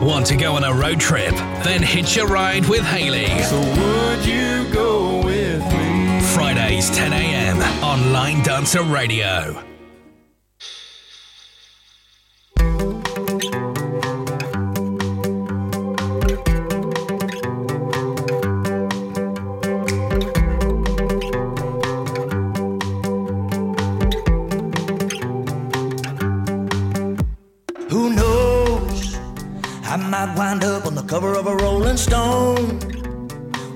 Want to go on a road trip? Then hitch a ride with Haley. So would you go with me? Fridays 10 a.m. on Line Dancer Radio. Cover of a Rolling Stone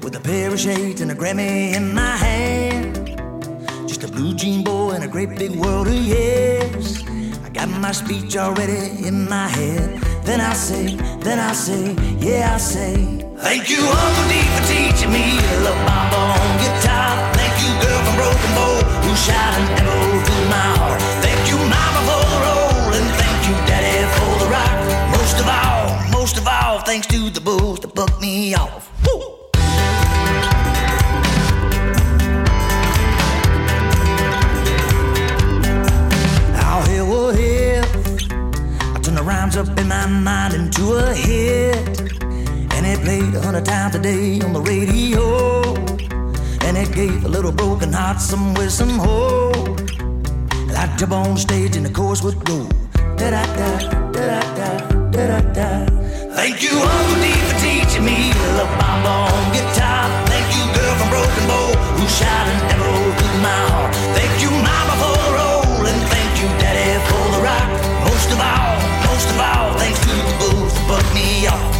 with a pair of shades and a Grammy in my hand. Just a blue jean boy in a great big world of yes. I got my speech already in my head. Then I say, then I say, yeah, I say. Thank you, Uncle D, for teaching me to love my on guitar. Thank you, girl from Broken Bow, who shot an arrow through my heart. Thank you, Mama, for the roll, and thank you, Daddy, for the rock. Most of all, most of all, thanks to the bulls that bucked me off. Woo! Here we're here. I turn the rhymes up in my mind into a hit. And it played a hundred times a day on the radio. And it gave a little broken heart some wisdom, hope. And I'd jump on stage and the chorus would go. Da da, da da da, da da da. Thank you, Uncle D, for teaching me to love my on guitar. Thank you, girl from Broken Bow, who shot an arrow through my heart. Thank you, Mama, for the roll, and thank you, Daddy, for the rock. Most of all, most of all, thanks to the bulls that buck me off.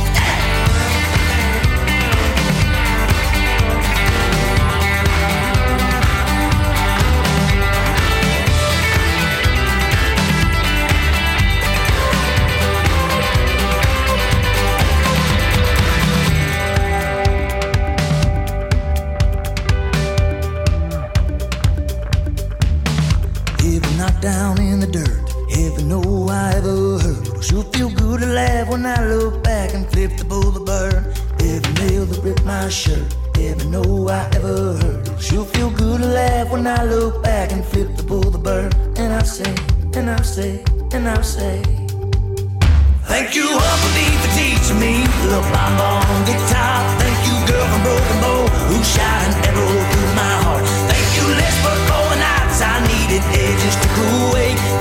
To laugh when I look back and flip the bull the bird. Every nail that ripped my shirt. Heaven know I ever heard. It'll feel good to laugh when I look back and flip the bull the bird. And I say, and I say, and I say. Thank you, Uncle D, for teaching me to love my mom on guitar. Thank you, girl from Broken Bow, who shot an arrow through my heart. Thank you, Les, for calling nights I needed edges to cool away.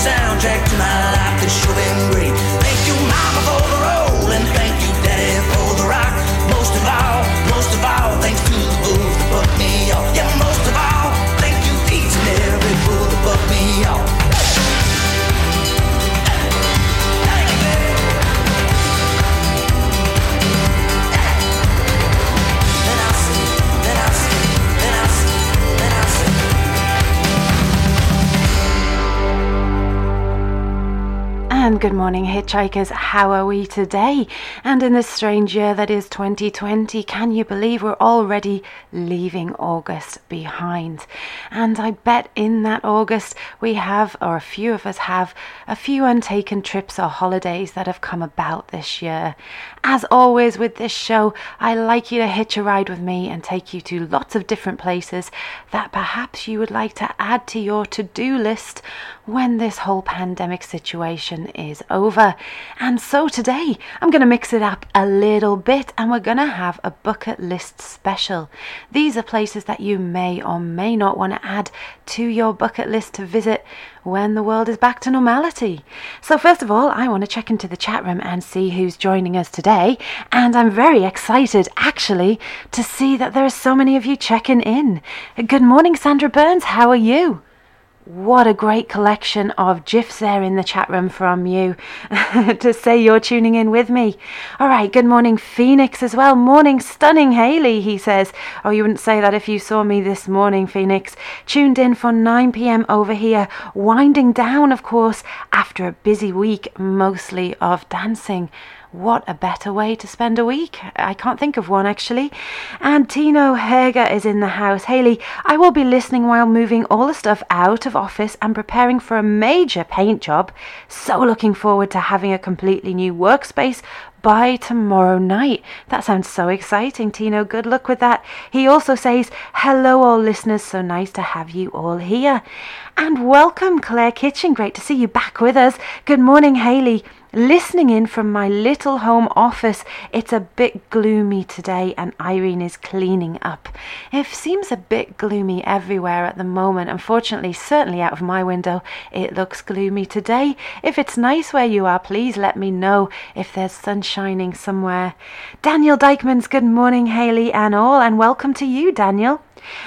Soundtrack to my life that's sure been great. Thank you, Mama, for the roll, and thank you, Daddy, for the rock. Most of all, most of all, thanks to the bulls that buck me off. Yeah, most of all, thank you, each and every bull that buck me off. And good morning, hitchhikers. How are we today? And in this strange year that is 2020, can you believe we're already leaving August behind? And I bet in that August we have, or a few of us have, a few untaken trips or holidays that have come about this year. As always with this show, I like you to hitch a ride with me and take you to lots of different places that perhaps you would like to add to your to do list when this whole pandemic situation is over. And so today I'm going to mix it up a little bit and we're going to have a bucket list special. These are places that you may or may not want to add to your bucket list to visit when the world is back to normality. So, first of all, I want to check into the chat room and see who's joining us today. And I'm very excited actually to see that there are so many of you checking in. Good morning, Sandra Burns. How are you? What a great collection of GIFs there in the chat room from you to say you're tuning in with me. All right, good morning, Phoenix, as well. Morning, stunning Haley, he says. Oh, you wouldn't say that if you saw me this morning, Phoenix. Tuned in for 9 pm over here, winding down, of course, after a busy week, mostly of dancing. What a better way to spend a week? I can't think of one actually. And Tino Herger is in the house. Haley, I will be listening while moving all the stuff out of office and preparing for a major paint job. So looking forward to having a completely new workspace by tomorrow night. That sounds so exciting, Tino. Good luck with that. He also says, Hello, all listeners. So nice to have you all here. And welcome, Claire Kitchen. Great to see you back with us. Good morning, Haley. Listening in from my little home office. It's a bit gloomy today, and Irene is cleaning up. It seems a bit gloomy everywhere at the moment. Unfortunately, certainly out of my window, it looks gloomy today. If it's nice where you are, please let me know if there's sun shining somewhere. Daniel Dykman's good morning, Haley and all, and welcome to you, Daniel.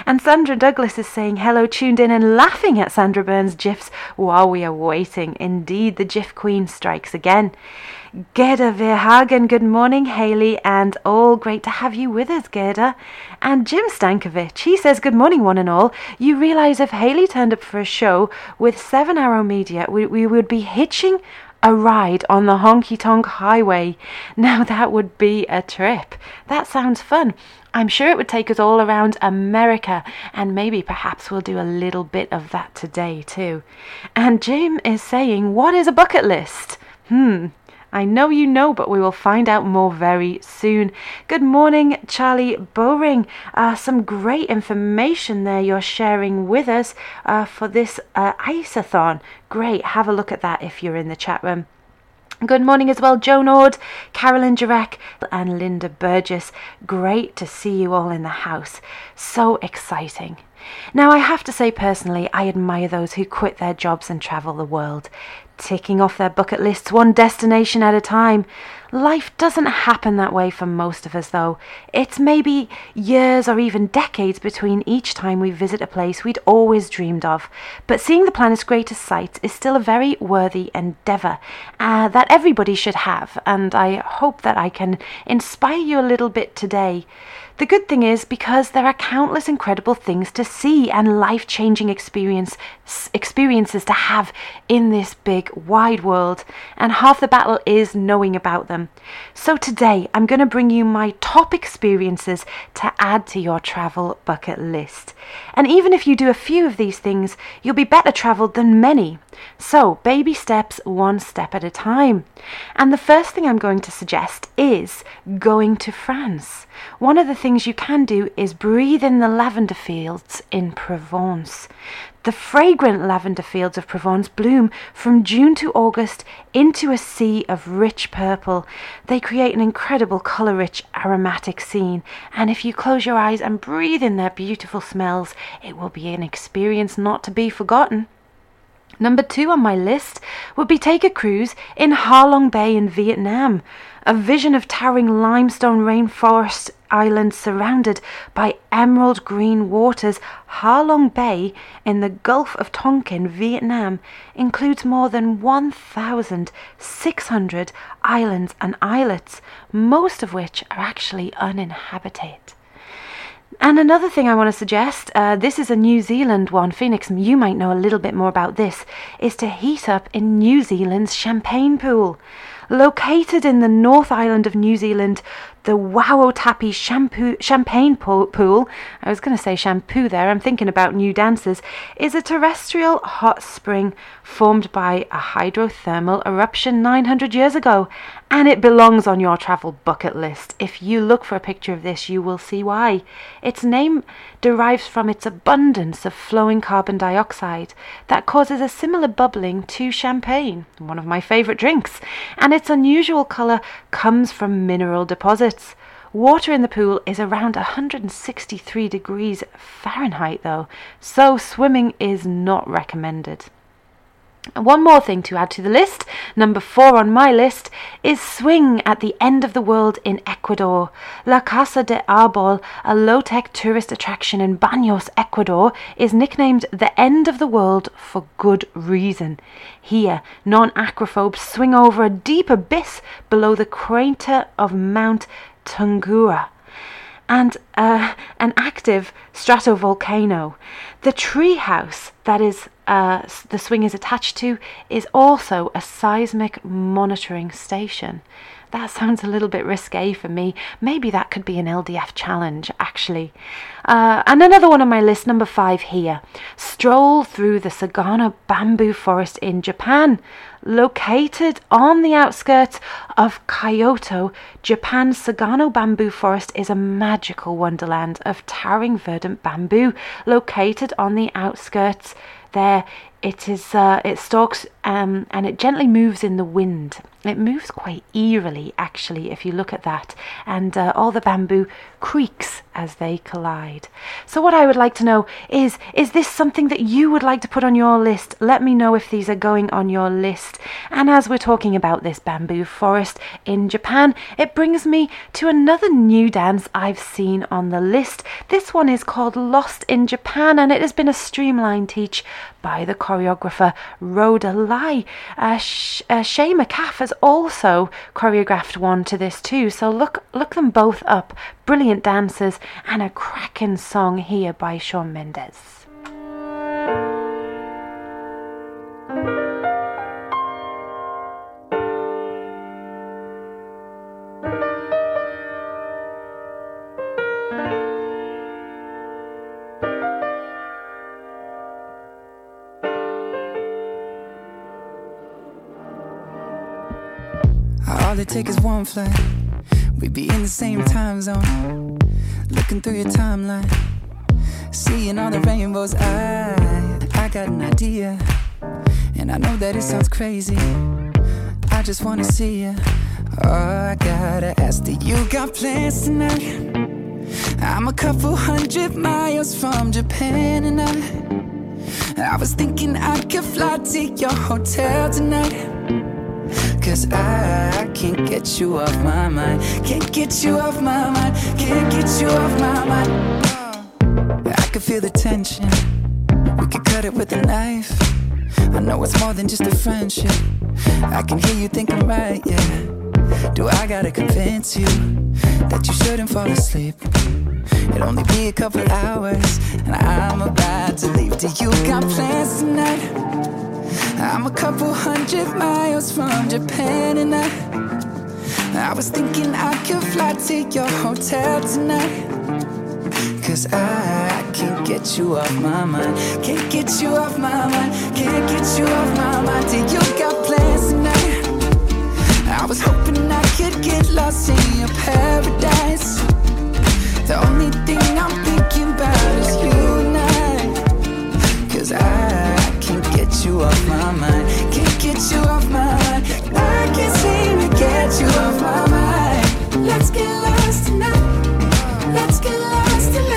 And Sandra Douglas is saying hello, tuned in and laughing at Sandra Burns' GIFs while we are waiting. Indeed, the GIF Queen strikes again. Gerda Verhagen, good morning, Haley, and all. Great to have you with us, Gerda. And Jim Stankovic, he says, Good morning, one and all. You realise if Haley turned up for a show with Seven Arrow Media, we, we would be hitching a ride on the honky tonk highway. Now that would be a trip. That sounds fun. I'm sure it would take us all around America, and maybe perhaps we'll do a little bit of that today too. And Jim is saying, What is a bucket list? Hmm. I know you know, but we will find out more very soon. Good morning, Charlie Bowring. Uh, some great information there you're sharing with us uh, for this uh, Ice-a-thon. Great, have a look at that if you're in the chat room. Good morning as well, Joan Ord, Carolyn Jarek, and Linda Burgess. Great to see you all in the house. So exciting. Now, I have to say personally, I admire those who quit their jobs and travel the world, ticking off their bucket lists one destination at a time. Life doesn't happen that way for most of us, though. It's maybe years or even decades between each time we visit a place we'd always dreamed of. But seeing the planet's greatest sights is still a very worthy endeavour uh, that everybody should have, and I hope that I can inspire you a little bit today. The good thing is because there are countless incredible things to see and life-changing experience experiences to have in this big wide world and half the battle is knowing about them. So today I'm going to bring you my top experiences to add to your travel bucket list. And even if you do a few of these things, you'll be better traveled than many. So, baby steps, one step at a time. And the first thing I'm going to suggest is going to France. One of the things you can do is breathe in the lavender fields in Provence. The fragrant lavender fields of Provence bloom from June to August into a sea of rich purple. They create an incredible colour rich aromatic scene, and if you close your eyes and breathe in their beautiful smells, it will be an experience not to be forgotten. Number two on my list would be take a cruise in Ha Long Bay in Vietnam a vision of towering limestone rainforest islands surrounded by emerald green waters, Ha Long Bay in the Gulf of Tonkin, Vietnam, includes more than 1,600 islands and islets, most of which are actually uninhabited. And another thing I want to suggest uh, this is a New Zealand one. Phoenix, you might know a little bit more about this is to heat up in New Zealand's champagne pool. Located in the North Island of New Zealand, the Waiotapu shampoo, Champagne Pool, I was going to say shampoo there, I'm thinking about new dances, is a terrestrial hot spring formed by a hydrothermal eruption 900 years ago, and it belongs on your travel bucket list. If you look for a picture of this, you will see why. Its name derives from its abundance of flowing carbon dioxide that causes a similar bubbling to champagne, one of my favourite drinks, and its unusual colour comes from mineral deposits. Water in the pool is around 163 degrees Fahrenheit, though, so swimming is not recommended. One more thing to add to the list, number four on my list, is Swing at the End of the World in Ecuador. La Casa de Arbol, a low tech tourist attraction in Baños, Ecuador, is nicknamed the End of the World for good reason. Here, non acrophobes swing over a deep abyss below the crater of Mount Tungurahua and uh, an active stratovolcano. The treehouse that is uh, the swing is attached to is also a seismic monitoring station. That sounds a little bit risque for me. Maybe that could be an LDF challenge, actually. Uh, and another one on my list, number five here. Stroll through the Sagano bamboo forest in Japan. Located on the outskirts of Kyoto, Japan's Sagano bamboo forest is a magical wonderland of towering verdant bamboo located on the outskirts there. It is uh, it stalks um, and it gently moves in the wind it moves quite eerily, actually, if you look at that, and uh, all the bamboo creaks as they collide. So, what I would like to know is is this something that you would like to put on your list? Let me know if these are going on your list. And as we're talking about this bamboo forest in Japan, it brings me to another new dance I've seen on the list. This one is called Lost in Japan, and it has been a streamlined teach by the choreographer Rhoda Lai. Uh, Sh- uh, Shay McCaff has also choreographed one to this too, so look look them both up. Brilliant dancers and a cracking song here by Shawn Mendes. It takes is one flight. We'd be in the same time zone. Looking through your timeline. Seeing all the rainbows. I, I got an idea. And I know that it sounds crazy. I just wanna see you. Oh, I gotta ask, do you got plans tonight? I'm a couple hundred miles from Japan and I I was thinking I could fly to your hotel tonight Cause I can't get you off my mind. Can't get you off my mind. Can't get you off my mind. I can feel the tension. We could cut it with a knife. I know it's more than just a friendship. I can hear you thinking right, yeah. Do I gotta convince you that you shouldn't fall asleep? It'll only be a couple hours, and I'm about to leave. Do you got plans tonight? I'm a couple hundred miles from Japan, and I, I was thinking I could fly to your hotel tonight. Cause I can't get you off my mind. Can't get you off my mind. Can't get you off my mind. Do you got plans tonight? I was hoping I could get lost in your paradise. The only thing I'm thinking about is you and I. Cause I get you off my mind. Can't get you off my mind. I can't seem to get you off my mind. Let's get lost tonight. Let's get lost tonight.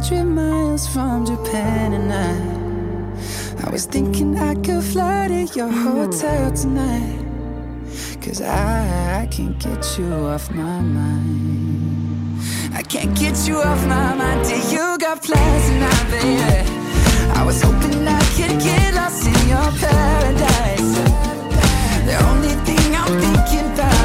Hundred miles from Japan and I I was thinking I could fly to your hotel tonight. Cause I, I can't get you off my mind. I can't get you off my mind Do you got plans tonight, baby? I was hoping I could get lost in your paradise. The only thing I'm thinking about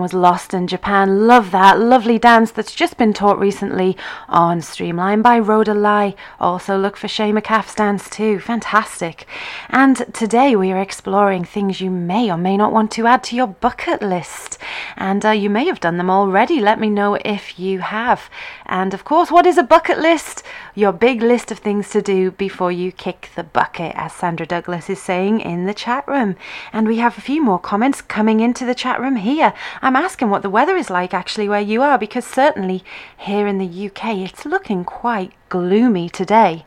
Was Lost in Japan. Love that. Lovely dance that's just been taught recently on Streamline by Rhoda Lai. Also look for Shay McCaff's dance too. Fantastic. And today we are exploring things you may or may not want to add to your bucket list. And uh, you may have done them already. Let me know if you have. And of course, what is a bucket list? Your big list of things to do before you kick the bucket, as Sandra Douglas is saying in the chat room. And we have a few more comments coming into the chat room here. I'm asking what the weather is like actually where you are, because certainly here in the UK it's looking quite gloomy today.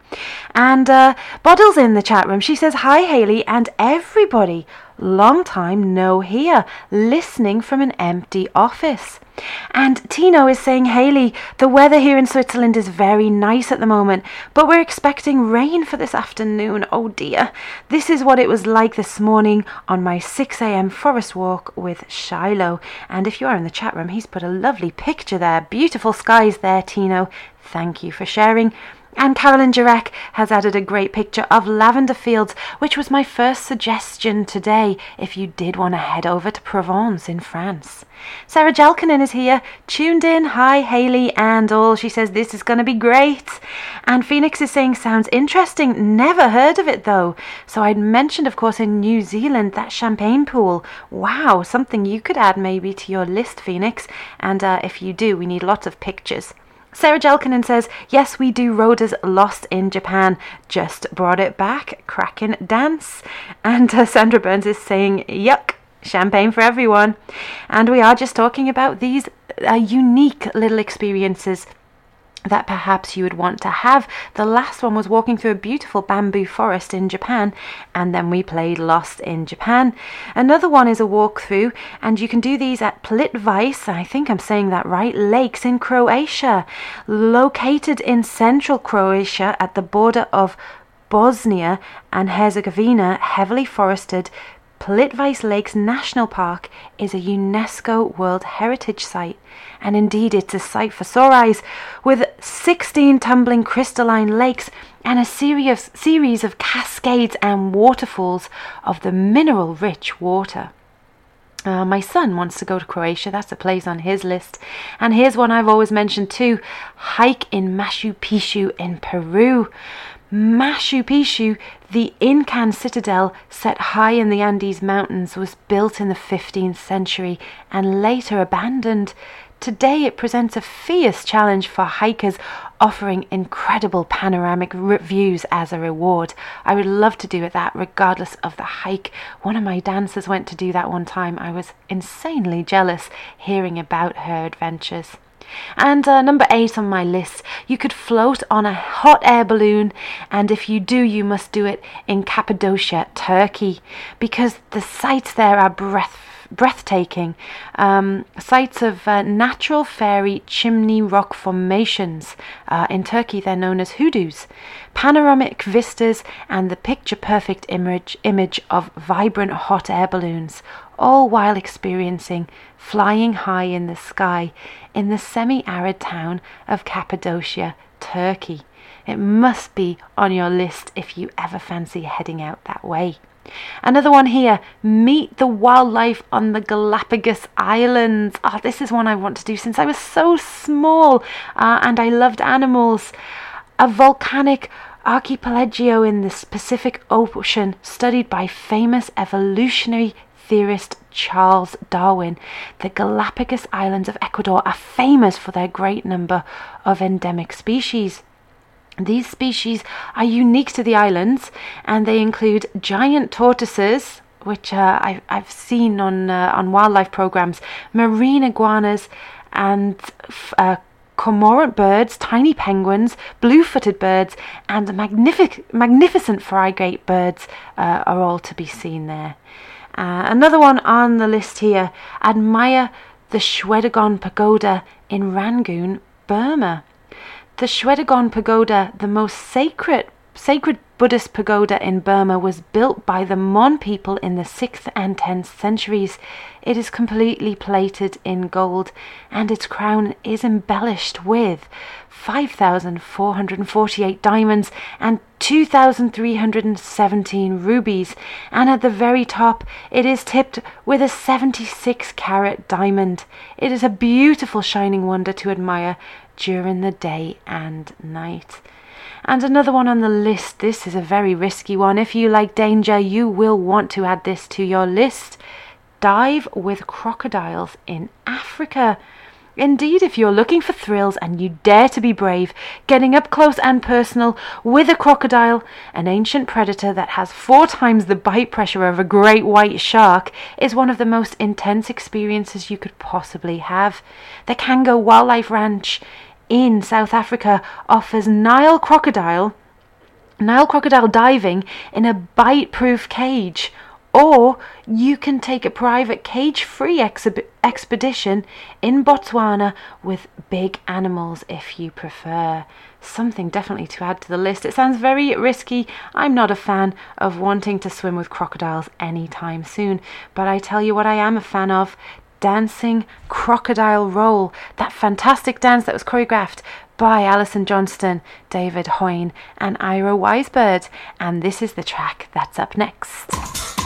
And uh, Boddle's in the chat room. She says, Hi, Haley, and everybody. Long time no here, listening from an empty office. And Tino is saying, Haley, the weather here in Switzerland is very nice at the moment, but we're expecting rain for this afternoon. Oh dear. This is what it was like this morning on my 6am forest walk with Shiloh. And if you are in the chat room, he's put a lovely picture there. Beautiful skies there, Tino. Thank you for sharing. And Carolyn Jurek has added a great picture of lavender fields, which was my first suggestion today if you did want to head over to Provence in France. Sarah Jalkanen is here, tuned in. Hi, Haley and all. She says this is going to be great. And Phoenix is saying sounds interesting. Never heard of it though. So I'd mentioned, of course, in New Zealand that champagne pool. Wow, something you could add maybe to your list, Phoenix. And uh, if you do, we need lots of pictures. Sarah Jalkanen says, Yes, we do Roda's Lost in Japan. Just brought it back. Cracking dance. And uh, Sandra Burns is saying, Yuck, champagne for everyone. And we are just talking about these uh, unique little experiences that perhaps you would want to have. The last one was walking through a beautiful bamboo forest in Japan, and then we played Lost in Japan. Another one is a walkthrough, and you can do these at Plitvice, I think I'm saying that right, lakes in Croatia, located in central Croatia at the border of Bosnia and Herzegovina, heavily forested. Plitvice Lakes National Park is a UNESCO World Heritage Site and indeed it's a sight for sore eyes, with 16 tumbling crystalline lakes and a series of, series of cascades and waterfalls of the mineral rich water. Uh, my son wants to go to Croatia. That's a place on his list. And here's one I've always mentioned too hike in Machu Picchu in Peru. Machu Picchu, the Incan citadel set high in the Andes Mountains, was built in the 15th century and later abandoned. Today it presents a fierce challenge for hikers, offering incredible panoramic views as a reward. I would love to do it that regardless of the hike. One of my dancers went to do that one time. I was insanely jealous hearing about her adventures. And uh, number eight on my list, you could float on a hot air balloon, and if you do, you must do it in Cappadocia, Turkey, because the sights there are breathtaking breathtaking. Um, sites of uh, natural fairy chimney rock formations. Uh, in Turkey, they're known as hoodoos. Panoramic vistas and the picture perfect image, image of vibrant hot air balloons, all while experiencing flying high in the sky in the semi arid town of Cappadocia, Turkey. It must be on your list if you ever fancy heading out that way. Another one here meet the wildlife on the Galapagos Islands. Oh, this is one I want to do since I was so small uh, and I loved animals. A volcanic archipelago in the Pacific Ocean, studied by famous evolutionary theorist Charles Darwin. The Galapagos Islands of Ecuador are famous for their great number of endemic species. These species are unique to the islands and they include giant tortoises, which uh, I've, I've seen on, uh, on wildlife programs, marine iguanas, and uh, cormorant birds, tiny penguins, blue footed birds, and magnific- magnificent frigate birds uh, are all to be seen there. Uh, another one on the list here admire the Shwedagon Pagoda in Rangoon, Burma. The Shwedagon Pagoda, the most sacred sacred Buddhist pagoda in Burma, was built by the Mon people in the 6th and 10th centuries. It is completely plated in gold and its crown is embellished with 5,448 diamonds and 2,317 rubies, and at the very top it is tipped with a 76 carat diamond. It is a beautiful shining wonder to admire during the day and night. And another one on the list. This is a very risky one. If you like danger, you will want to add this to your list. Dive with crocodiles in Africa. Indeed, if you're looking for thrills and you dare to be brave, getting up close and personal with a crocodile, an ancient predator that has four times the bite pressure of a great white shark, is one of the most intense experiences you could possibly have. The Cango Wildlife Ranch in South Africa offers Nile crocodile, Nile crocodile diving in a bite proof cage Or you can take a private cage free exhib- expedition in Botswana with big animals if you prefer. Something definitely to add to the list. It sounds very risky. I'm not a fan of wanting to swim with crocodiles anytime soon, but I tell you what, I am a fan of dancing crocodile roll. That fantastic dance that was choreographed by Alison Johnstone, David Hoyne, and Ira Weisburd. And this is the track that's up next.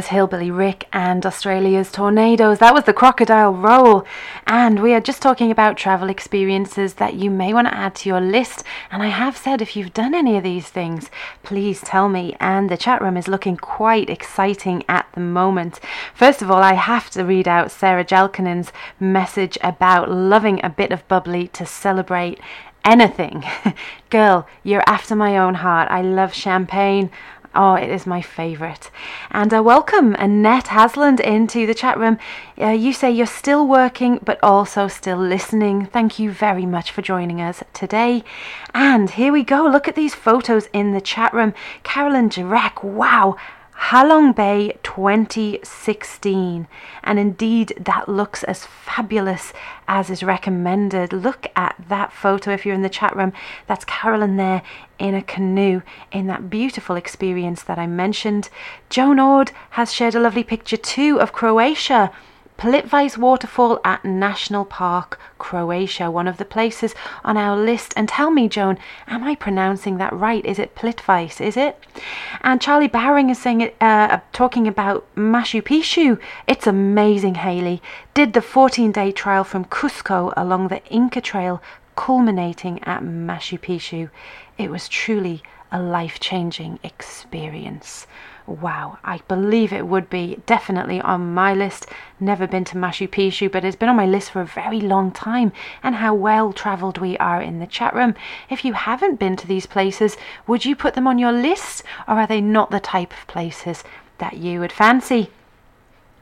Was Hillbilly Rick and Australia's Tornadoes. That was the Crocodile Roll. And we are just talking about travel experiences that you may want to add to your list. And I have said if you've done any of these things, please tell me. And the chat room is looking quite exciting at the moment. First of all, I have to read out Sarah Jalkanen's message about loving a bit of bubbly to celebrate anything. Girl, you're after my own heart. I love champagne. Oh, it is my favourite. And uh, welcome, Annette Hasland, into the chat room. Uh, you say you're still working, but also still listening. Thank you very much for joining us today. And here we go. Look at these photos in the chat room. Carolyn Jirek, wow. Halong Bay 2016. And indeed, that looks as fabulous as is recommended. Look at that photo if you're in the chat room. That's Carolyn there in a canoe in that beautiful experience that I mentioned. Joan Ord has shared a lovely picture too of Croatia Plitvice waterfall at National Park, Croatia, one of the places on our list. And tell me, Joan, am I pronouncing that right? Is it Plitvice? Is it? And Charlie Bowering is saying it, uh, talking about Machu Picchu. It's amazing, Haley. Did the 14 day trial from Cusco along the Inca Trail, culminating at Machu Picchu. It was truly a life changing experience. Wow, I believe it would be definitely on my list. Never been to Machu Picchu, but it's been on my list for a very long time. And how well travelled we are in the chat room. If you haven't been to these places, would you put them on your list, or are they not the type of places that you would fancy?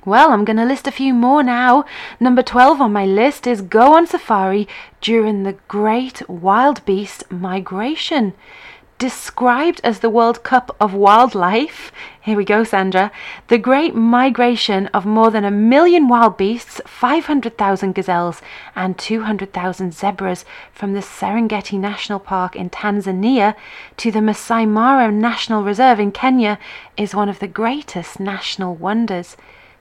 Well, I'm going to list a few more now. Number 12 on my list is go on safari during the Great Wild Beast Migration described as the World Cup of Wildlife. Here we go, Sandra. The great migration of more than a million wild beasts, 500,000 gazelles, and 200,000 zebras from the Serengeti National Park in Tanzania to the Masai Mara National Reserve in Kenya is one of the greatest national wonders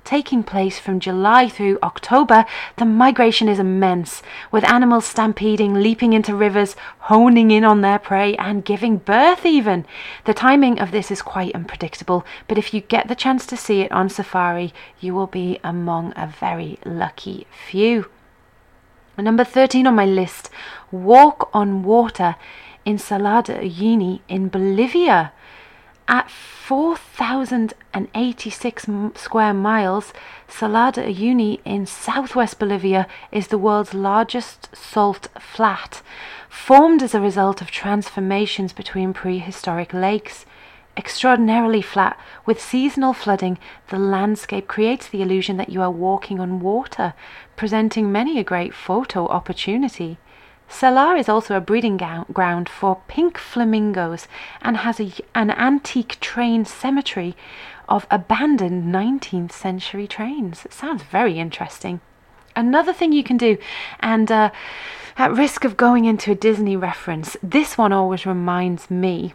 taking place from July through October, the migration is immense, with animals stampeding, leaping into rivers, honing in on their prey, and giving birth even. The timing of this is quite unpredictable, but if you get the chance to see it on safari, you will be among a very lucky few. Number 13 on my list Walk on Water in Salar de Uyuni in Bolivia. At 4,086 square miles, Salar de Uyuni in southwest Bolivia is the world's largest salt flat, formed as a result of transformations between prehistoric lakes. Extraordinarily flat, with seasonal flooding, the landscape creates the illusion that you are walking on water, presenting many a great photo opportunity. Salar is also a breeding ground for pink flamingos and has a, an antique train cemetery of abandoned 19th century trains. It sounds very interesting. Another thing you can do, and uh, at risk of going into a Disney reference, this one always reminds me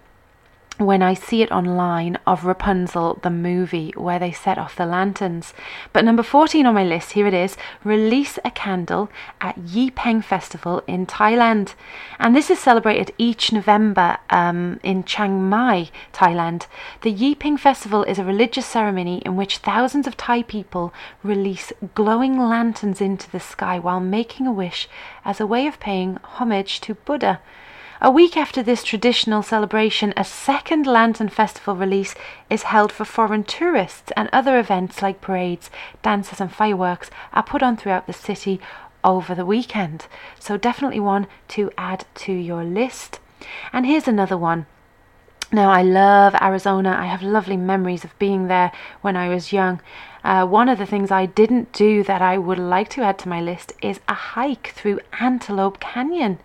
when I see it online of Rapunzel, the movie, where they set off the lanterns. But number 14 on my list, here it is release a candle at Yi Peng Festival in Thailand. And this is celebrated each November um, in Chiang Mai, Thailand. The Yi Peng Festival is a religious ceremony in which thousands of Thai people release glowing lanterns into the sky while making a wish as a way of paying homage to Buddha. A week after this traditional celebration, a second Lantern Festival release is held for foreign tourists, and other events like parades, dances, and fireworks are put on throughout the city over the weekend. So, definitely one to add to your list. And here's another one. Now, I love Arizona. I have lovely memories of being there when I was young. Uh, one of the things I didn't do that I would like to add to my list is a hike through Antelope Canyon.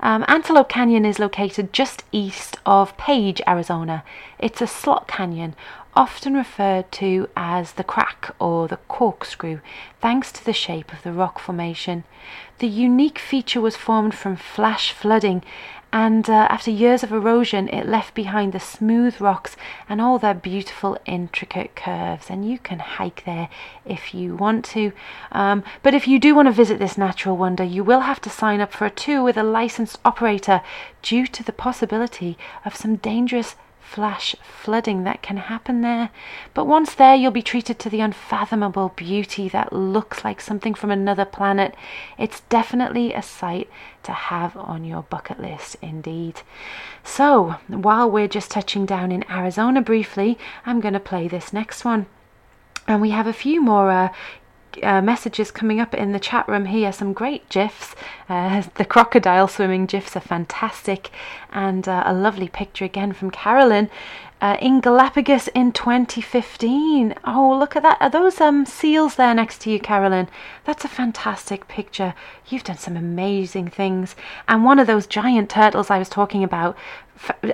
Um, Antelope Canyon is located just east of Page, Arizona. It's a slot canyon, often referred to as the crack or the corkscrew, thanks to the shape of the rock formation. The unique feature was formed from flash flooding and uh, after years of erosion, it left behind the smooth rocks and all their beautiful, intricate curves. And you can hike there if you want to. Um, but if you do want to visit this natural wonder, you will have to sign up for a tour with a licensed operator due to the possibility of some dangerous flash flooding that can happen there. But once there, you'll be treated to the unfathomable beauty that looks like something from another planet. It's definitely a sight to have on your bucket list, indeed. So, while we're just touching down in Arizona briefly, I'm going to play this next one. And we have a few more uh, uh, messages coming up in the chat room here. Some great gifs. Uh, the crocodile swimming gifs are fantastic, and uh, a lovely picture again from Carolyn. Uh, in Galapagos in 2015. Oh, look at that. Are those um, seals there next to you, Carolyn? That's a fantastic picture. You've done some amazing things. And one of those giant turtles I was talking about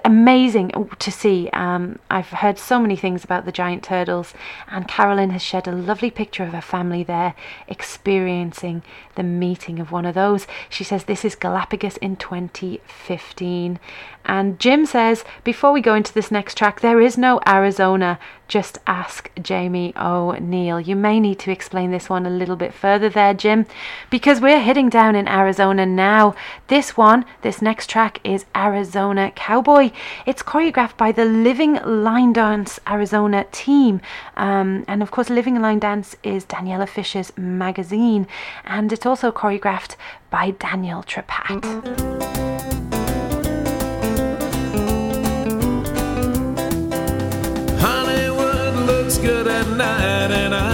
amazing to see. Um, I've heard so many things about the giant turtles, and Carolyn has shared a lovely picture of her family there experiencing the meeting of one of those. She says this is Galapagos in 2015. And Jim says, before we go into this next track. There is no Arizona. Just ask Jamie O'Neill. You may need to explain this one a little bit further there, Jim, because we're hitting down in Arizona now. This one, this next track is Arizona Cowboy. It's choreographed by the Living Line Dance Arizona team. Um, and of course, Living Line Dance is Daniela Fisher's magazine, and it's also choreographed by Daniel Trepat. good at night, and I've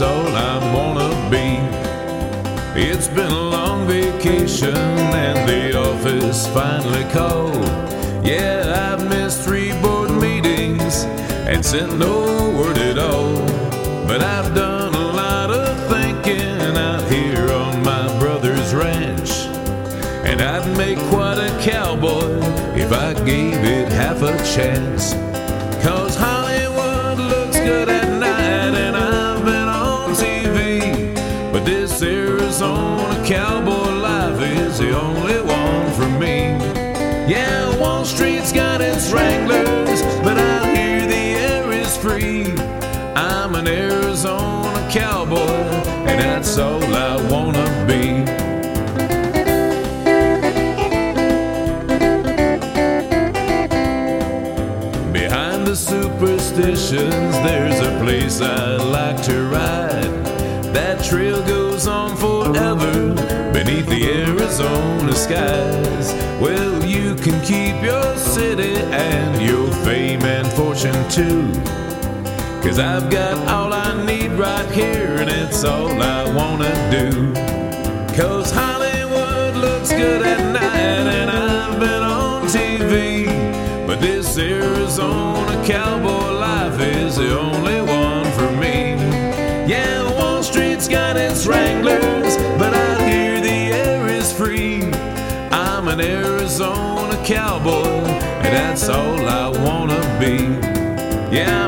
all I wanna be. It's been a long vacation, and the office finally called. Yeah, I've missed three board meetings and sent no word at all. But I've done a lot of thinking out here on my brother's ranch. And I'd make quite a cowboy if I gave it half a chance. Superstitions, there's a place I'd like to ride. That trail goes on forever beneath the Arizona skies. Well, you can keep your city and your fame and fortune too. Cause I've got all I need right here, and it's all I wanna do. Cause Hollywood looks good at night, and I've been on TV. But this Arizona cowboy the only one for me. Yeah, Wall Street's got its wranglers, but out here the air is free. I'm an Arizona cowboy, and that's all I wanna be. Yeah,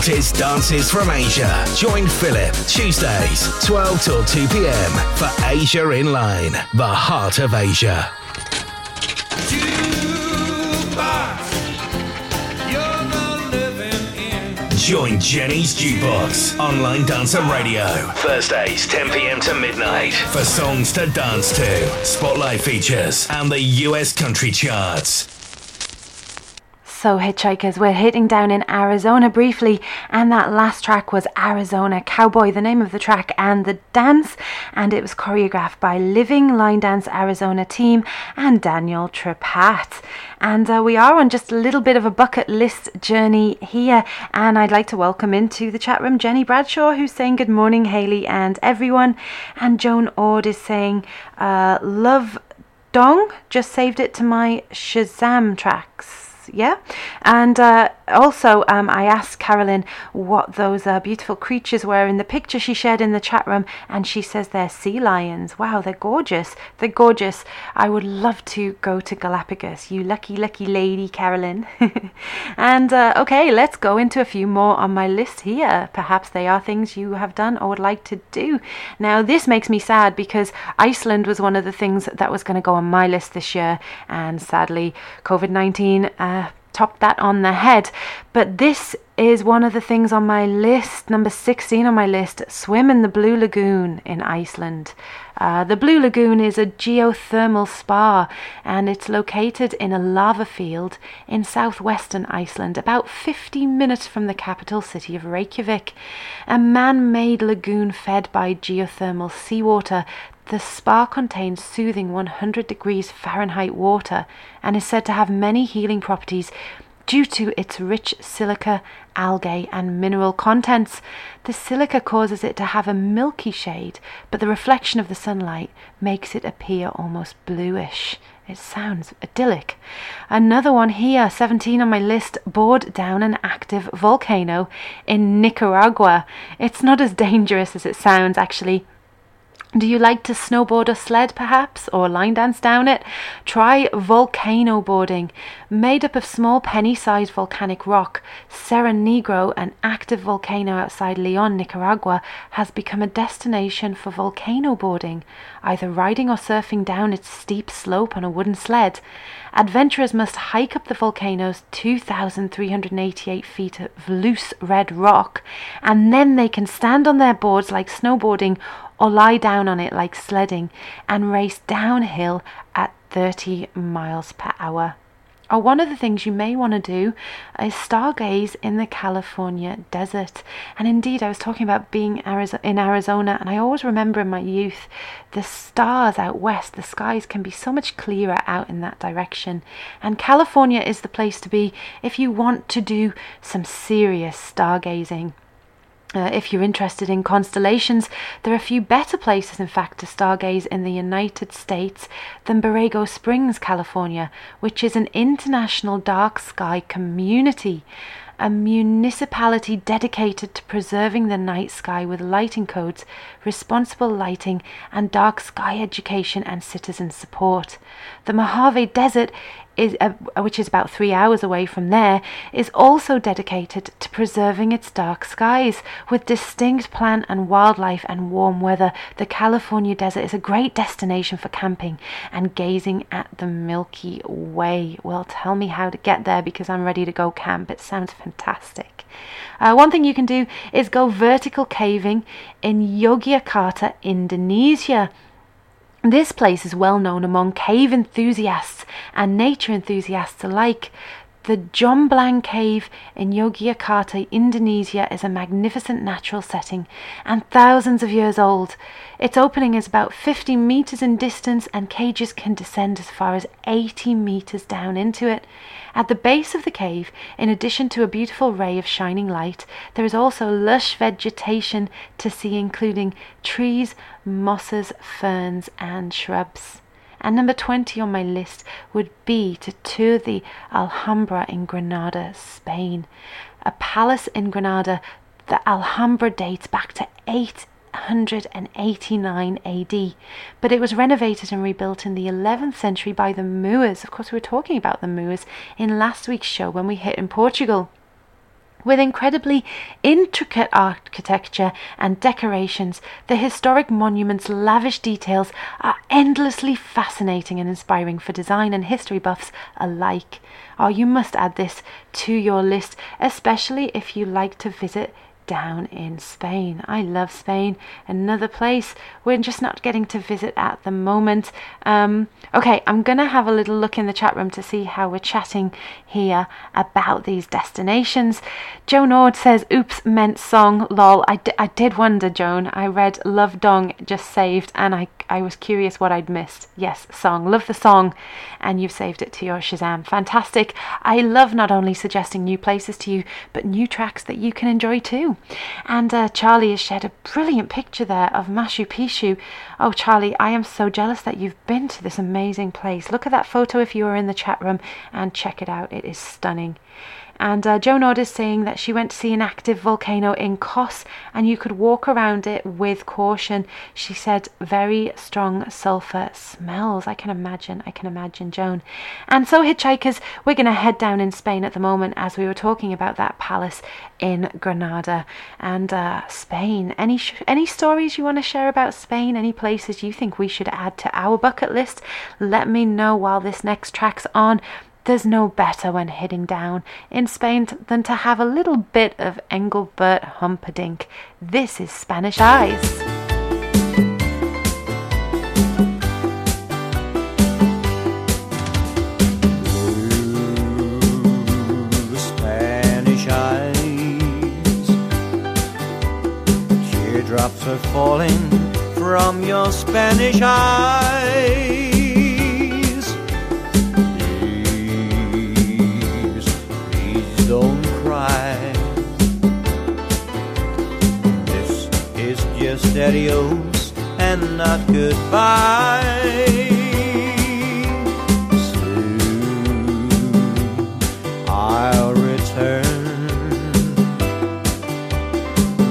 hottest dances from Asia. Join Philip Tuesdays, 12 till 2 p.m. for Asia in Line, the heart of Asia. Join Jenny's Jukebox, online dance and radio. Thursdays, 10 p.m. to midnight. For songs to dance to, spotlight features, and the US country charts. So, Hitchhikers, we're hitting down in Arizona briefly, and that last track was Arizona Cowboy, the name of the track and the dance, and it was choreographed by Living Line Dance Arizona team and Daniel Trepat. And uh, we are on just a little bit of a bucket list journey here, and I'd like to welcome into the chat room Jenny Bradshaw, who's saying good morning, Haley, and everyone, and Joan Ord is saying, uh, Love Dong, just saved it to my Shazam tracks yeah? And uh, also um, i asked carolyn what those uh, beautiful creatures were in the picture she shared in the chat room and she says they're sea lions. Wow they're gorgeous. They're gorgeous. I would love to go to galapagos. You lucky lucky lady carolyn. And uh, okay let's go into a few more on my list here. Perhaps they are things you have done or would like to do. Now this makes me sad because iceland was one of the things that was going to go on my list this year and sadly covid-19 uh, topped that on the head. But this is one of the things on my list, number 16 on my list swim in the Blue Lagoon in Iceland. Uh, the Blue Lagoon is a geothermal spa and it's located in a lava field in southwestern Iceland, about 50 minutes from the capital city of Reykjavik. A man made lagoon fed by geothermal seawater the spa contains soothing 100 degrees Fahrenheit water and is said to have many healing properties due to its rich silica, algae, and mineral contents. The silica causes it to have a milky shade, but the reflection of the sunlight makes it appear almost bluish. It sounds idyllic. Another one here, 17 on my list, board down an active volcano in Nicaragua. It's not as dangerous as it sounds, actually. Do you like to snowboard or sled perhaps, or line dance down it? Try volcano boarding. Made up of small penny sized volcanic rock, Cerro Negro, an active volcano outside Leon, Nicaragua, has become a destination for volcano boarding, either riding or surfing down its steep slope on a wooden sled. Adventurers must hike up the volcano's 2,388 feet of loose red rock, and then they can stand on their boards like snowboarding or lie down on it like sledding and race downhill at 30 miles per hour. Or one of the things you may want to do is stargaze in the California desert. And indeed, I was talking about being in Arizona, and I always remember in my youth the stars out west, the skies can be so much clearer out in that direction. And California is the place to be if you want to do some serious stargazing. Uh, if you're interested in constellations, there are a few better places, in fact, to stargaze in the United States than Borrego Springs, California, which is an international dark sky community a municipality dedicated to preserving the night sky with lighting codes, responsible lighting, and dark sky education and citizen support. The Mojave Desert is, uh, which is about three hours away from there, is also dedicated to preserving its dark skies. With distinct plant and wildlife and warm weather, the California desert is a great destination for camping and gazing at the Milky Way. Well, tell me how to get there because I'm ready to go camp. It sounds fantastic. Uh, one thing you can do is go vertical caving in Yogyakarta, Indonesia. This place is well known among cave enthusiasts and nature enthusiasts alike. The Jomblang Cave in Yogyakarta, Indonesia, is a magnificent natural setting and thousands of years old. Its opening is about 50 meters in distance, and cages can descend as far as 80 meters down into it. At the base of the cave, in addition to a beautiful ray of shining light, there is also lush vegetation to see, including trees, mosses, ferns, and shrubs. And number 20 on my list would be to tour the Alhambra in Granada, Spain. A palace in Granada, the Alhambra dates back to 8 189 AD, but it was renovated and rebuilt in the 11th century by the Moors. Of course, we were talking about the Moors in last week's show when we hit in Portugal. With incredibly intricate architecture and decorations, the historic monument's lavish details are endlessly fascinating and inspiring for design and history buffs alike. Oh, you must add this to your list, especially if you like to visit down in Spain. I love Spain. Another place we're just not getting to visit at the moment. Um, okay, I'm to have a little look in the chat room to see how we're chatting here about these destinations. Joan Ord says, oops, meant song, lol. I, d- I did wonder, Joan. I read Love Dong just saved and I, I was curious what I'd missed. Yes, song. Love the song. And you've saved it to your Shazam. Fantastic. I love not only suggesting new places to you, but new tracks that you can enjoy too. And uh, Charlie has shared a brilliant picture there of Machu Picchu. Oh, Charlie, I am so jealous that you've been to this amazing place. Look at that photo if you are in the chat room and check it out. It is stunning. And uh, Joan Ord is saying that she went to see an active volcano in Kos and you could walk around it with caution. She said very strong sulfur smells. I can imagine. I can imagine, Joan. And so, hitchhikers, we're going to head down in Spain at the moment as we were talking about that palace in Granada and uh, Spain. Any sh- any stories you want to share about Spain? Any places you think we should add to our bucket list? Let me know while this next track's on. There's no better when heading down in Spain than to have a little bit of Engelbert Humperdinck. This is Spanish Eyes. Teardrops are falling from your Spanish eyes. Stereos and not goodbye. Soon I'll return,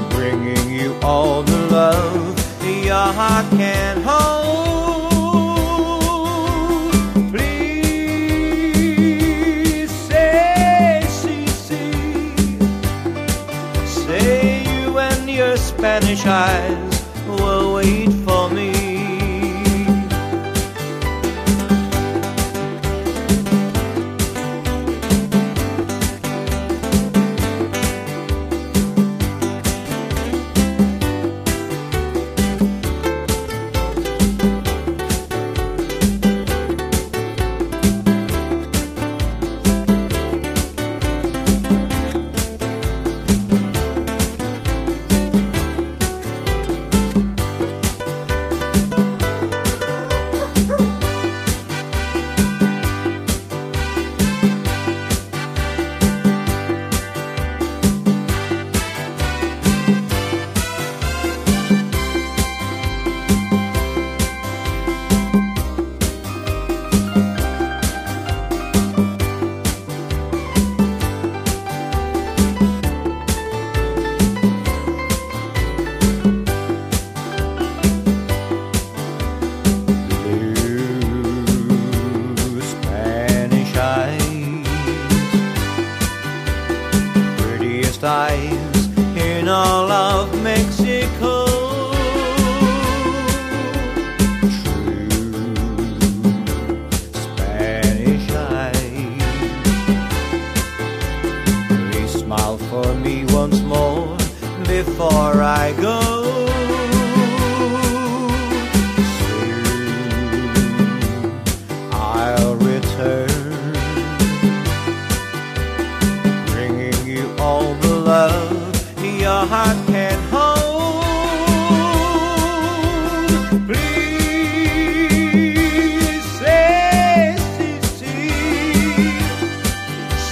bringing you all the love your heart can hold. Please say,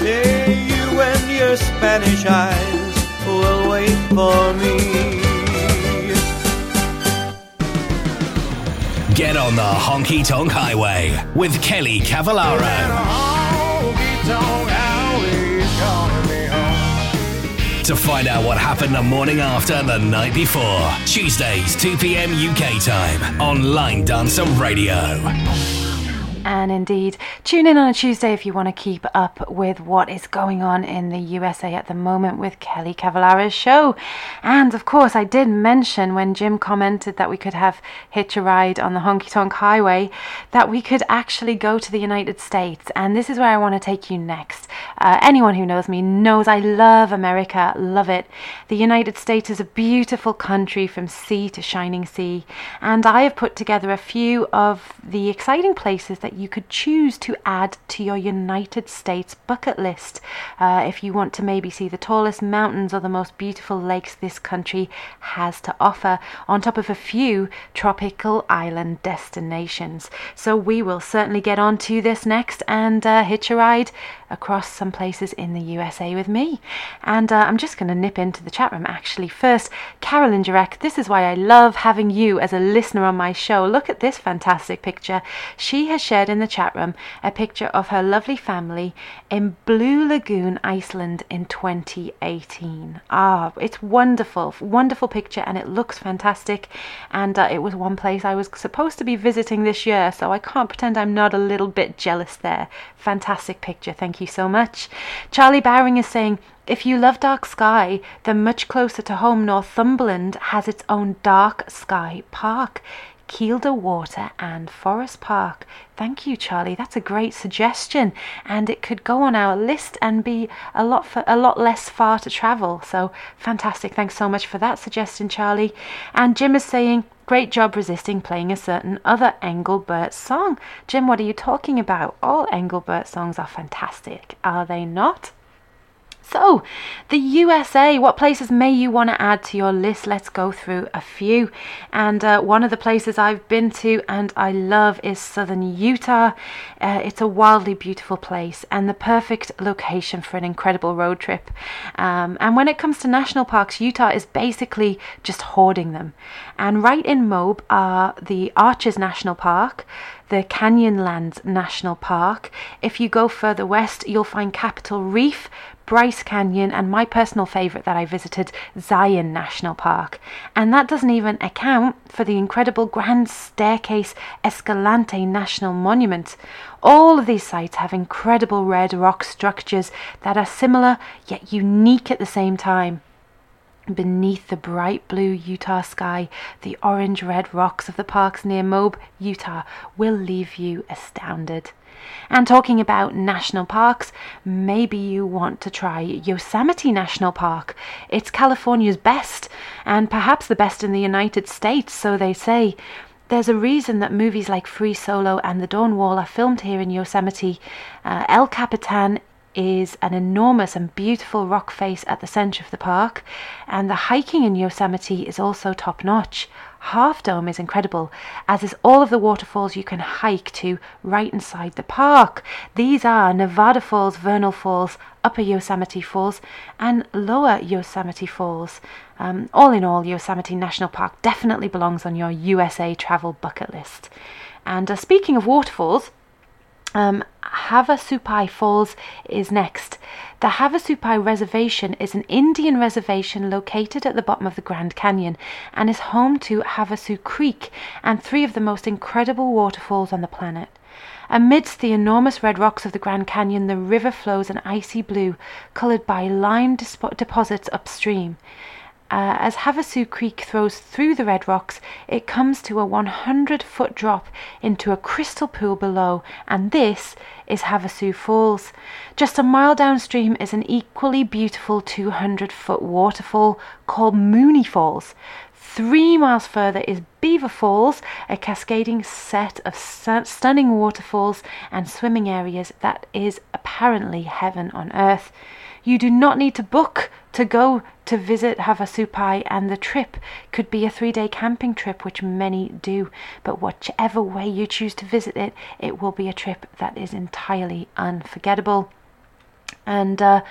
say you and your Spanish eyes will wait for me. Get on the Honky Tonk Highway with Kelly Cavallaro. To find out what happened the morning after the night before. Tuesdays, 2 p.m. UK time on Line Dancer Radio. And indeed, tune in on a Tuesday if you want to keep up with what is going on in the USA at the moment with Kelly Cavallaro's show. And of course, I did mention when Jim commented that we could have Hitch a Ride on the Honky Tonk Highway that we could actually go to the United States. And this is where I want to take you next. Uh, anyone who knows me knows I love America, love it. The United States is a beautiful country from sea to shining sea. And I have put together a few of the exciting places that you could choose to add to your United States bucket list. Uh, if you want to maybe see the tallest mountains or the most beautiful lakes this country has to offer, on top of a few tropical island destinations. So we will certainly get on to this next and uh, hitch a ride across some places in the USA with me. And uh, I'm just going to nip into the chat room actually. First, Carolyn Jurek, this is why I love having you as a listener on my show. Look at this fantastic picture. She has shared in the chat room a picture of her lovely family in Blue Lagoon, Iceland in 2018. Ah, it's wonderful, wonderful picture, and it looks fantastic. And uh, it was one place I was supposed to be visiting this year, so I can't pretend I'm not a little bit jealous there. Fantastic picture, thank you so much. Charlie Bowring is saying, if you love dark sky, then much closer to home, Northumberland has its own dark sky park. Kielder Water and Forest Park. Thank you, Charlie. That's a great suggestion, and it could go on our list and be a lot for, a lot less far to travel. So fantastic! Thanks so much for that suggestion, Charlie. And Jim is saying. Great job resisting playing a certain other Engelbert song. Jim, what are you talking about? All Engelbert songs are fantastic, are they not? So, the USA, what places may you want to add to your list? Let's go through a few. And uh, one of the places I've been to and I love is southern Utah. Uh, it's a wildly beautiful place and the perfect location for an incredible road trip. Um, and when it comes to national parks, Utah is basically just hoarding them. And right in Moab are the Arches National Park the Canyonlands National Park. If you go further west, you'll find Capitol Reef, Bryce Canyon, and my personal favourite that I visited, Zion National Park. And that doesn't even account for the incredible Grand Staircase Escalante National Monument. All of these sites have incredible red rock structures that are similar yet unique at the same time. Beneath the bright blue Utah sky, the orange red rocks of the parks near Moab, Utah, will leave you astounded. And talking about national parks, maybe you want to try Yosemite National Park. It's California's best, and perhaps the best in the United States, so they say. There's a reason that movies like Free Solo and The Dawn Wall are filmed here in Yosemite. Uh, El Capitan is an enormous and beautiful rock face at the center of the park, and the hiking in Yosemite is also top notch. Half Dome is incredible, as is all of the waterfalls you can hike to right inside the park. These are Nevada Falls, Vernal Falls, Upper Yosemite Falls, and Lower Yosemite Falls. Um, all in all, Yosemite National Park definitely belongs on your USA travel bucket list. And uh, speaking of waterfalls, um, Havasupai Falls is next. The Havasupai Reservation is an Indian reservation located at the bottom of the Grand Canyon and is home to Havasu Creek and three of the most incredible waterfalls on the planet. Amidst the enormous red rocks of the Grand Canyon, the river flows an icy blue, colored by lime deposits upstream. Uh, as Havasu Creek throws through the red rocks, it comes to a 100 foot drop into a crystal pool below, and this is Havasu Falls. Just a mile downstream is an equally beautiful 200 foot waterfall called Mooney Falls. Three miles further is Beaver Falls, a cascading set of stunning waterfalls and swimming areas that is apparently heaven on earth. You do not need to book to go to visit Havasupai, and the trip could be a three day camping trip, which many do. But whichever way you choose to visit it, it will be a trip that is entirely unforgettable. And uh,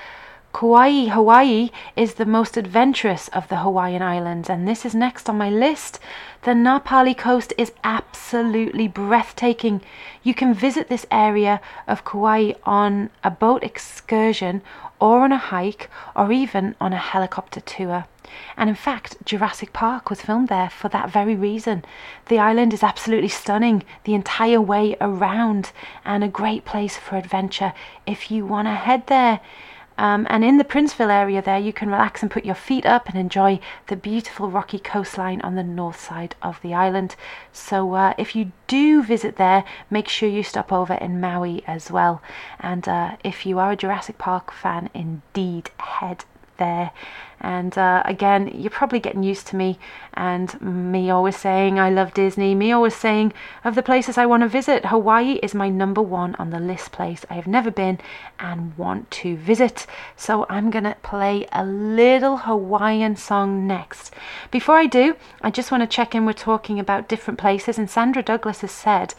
Kauai, Hawaii is the most adventurous of the Hawaiian Islands, and this is next on my list. The Napali coast is absolutely breathtaking. You can visit this area of Kauai on a boat excursion or on a hike or even on a helicopter tour. And in fact, Jurassic Park was filmed there for that very reason. The island is absolutely stunning the entire way around and a great place for adventure if you want to head there. Um, and in the Princeville area, there you can relax and put your feet up and enjoy the beautiful rocky coastline on the north side of the island. So, uh, if you do visit there, make sure you stop over in Maui as well. And uh, if you are a Jurassic Park fan, indeed head there. And uh, again, you're probably getting used to me and me always saying I love Disney, me always saying of the places I want to visit, Hawaii is my number one on the list place I have never been and want to visit. So I'm going to play a little Hawaiian song next. Before I do, I just want to check in. We're talking about different places, and Sandra Douglas has said.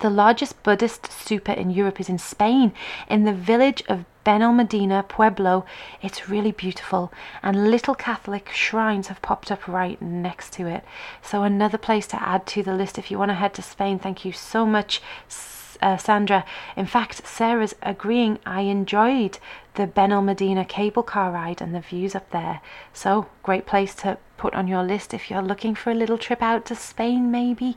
The largest Buddhist stupa in Europe is in Spain, in the village of Benalmádena Pueblo. It's really beautiful, and little Catholic shrines have popped up right next to it. So, another place to add to the list if you want to head to Spain. Thank you so much. Uh, Sandra. In fact, Sarah's agreeing I enjoyed the Benalmádena cable car ride and the views up there. So, great place to put on your list if you're looking for a little trip out to Spain, maybe,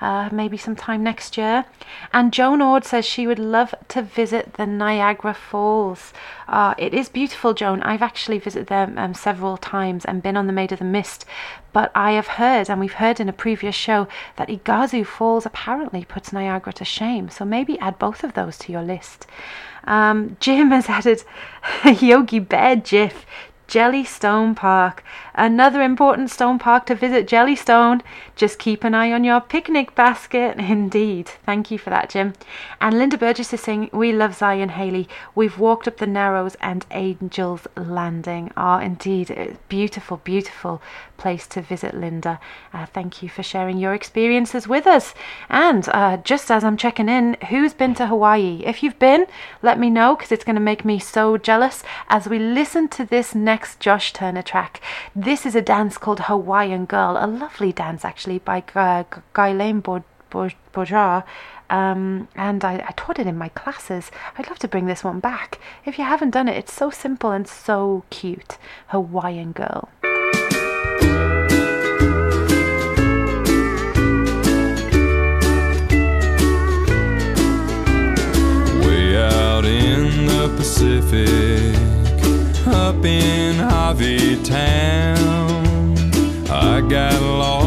uh, maybe sometime next year. And Joan Ord says she would love to visit the Niagara Falls. Uh, it is beautiful, Joan. I've actually visited them um, several times and been on the Maid of the Mist, but I have heard, and we've heard in a previous show, that Iguazu Falls apparently puts Niagara to shame. So maybe add both of those to your list. Um, Jim has added Yogi Bear GIF Jellystone Park. Another important stone park to visit, Jellystone. Just keep an eye on your picnic basket. Indeed. Thank you for that, Jim. And Linda Burgess is saying, We love Zion Haley. We've walked up the Narrows and Angel's Landing. Ah, oh, indeed. A beautiful, beautiful place to visit, Linda. Uh, thank you for sharing your experiences with us. And uh, just as I'm checking in, who's been to Hawaii? If you've been, let me know because it's going to make me so jealous as we listen to this next Josh Turner track. Is a dance called Hawaiian Girl, a lovely dance actually by uh, Guylaine Bourgeois. Um, and I, I, taught it in my classes. I'd love to bring this one back. If you haven't done it, it's so simple and so cute. Hawaiian Girl. Way out in the Pacific up in Harvey Town. I got lost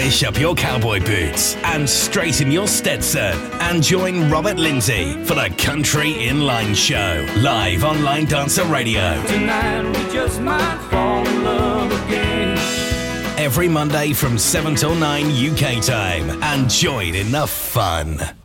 straighten your cowboy boots and straighten your Stetson and join Robert Lindsay for the Country Inline Show, live on Line Dancer Radio. Tonight we just might fall in love again. Every Monday from 7 till 9 UK time and join in the fun.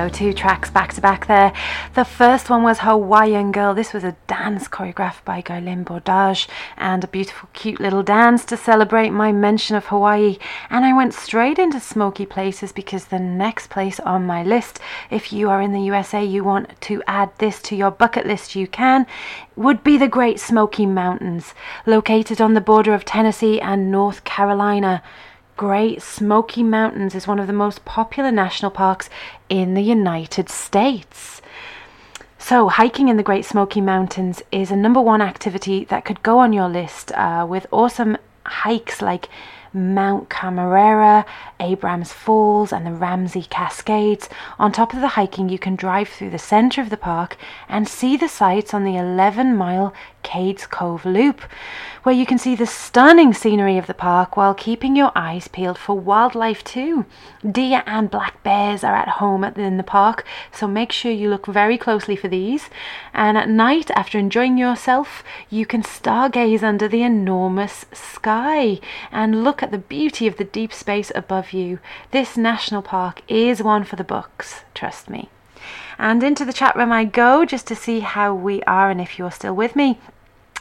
Go, two tracks back to back there. The first one was Hawaiian Girl. This was a dance choreographed by Guylaine Bordage and a beautiful, cute little dance to celebrate my mention of Hawaii. And I went straight into smoky places because the next place on my list, if you are in the USA, you want to add this to your bucket list, you can, would be the Great Smoky Mountains, located on the border of Tennessee and North Carolina. Great Smoky Mountains is one of the most popular national parks in the United States. So, hiking in the Great Smoky Mountains is a number one activity that could go on your list uh, with awesome hikes like Mount Cammerer, Abrams Falls, and the Ramsey Cascades. On top of the hiking, you can drive through the centre of the park and see the sights on the 11 mile Cades Cove Loop, where you can see the stunning scenery of the park while keeping your eyes peeled for wildlife too. Deer and black bears are at home in the park, so make sure you look very closely for these. And at night, after enjoying yourself, you can stargaze under the enormous sky and look at the beauty of the deep space above you. This national park is one for the books, trust me. And into the chat room I go just to see how we are and if you're still with me.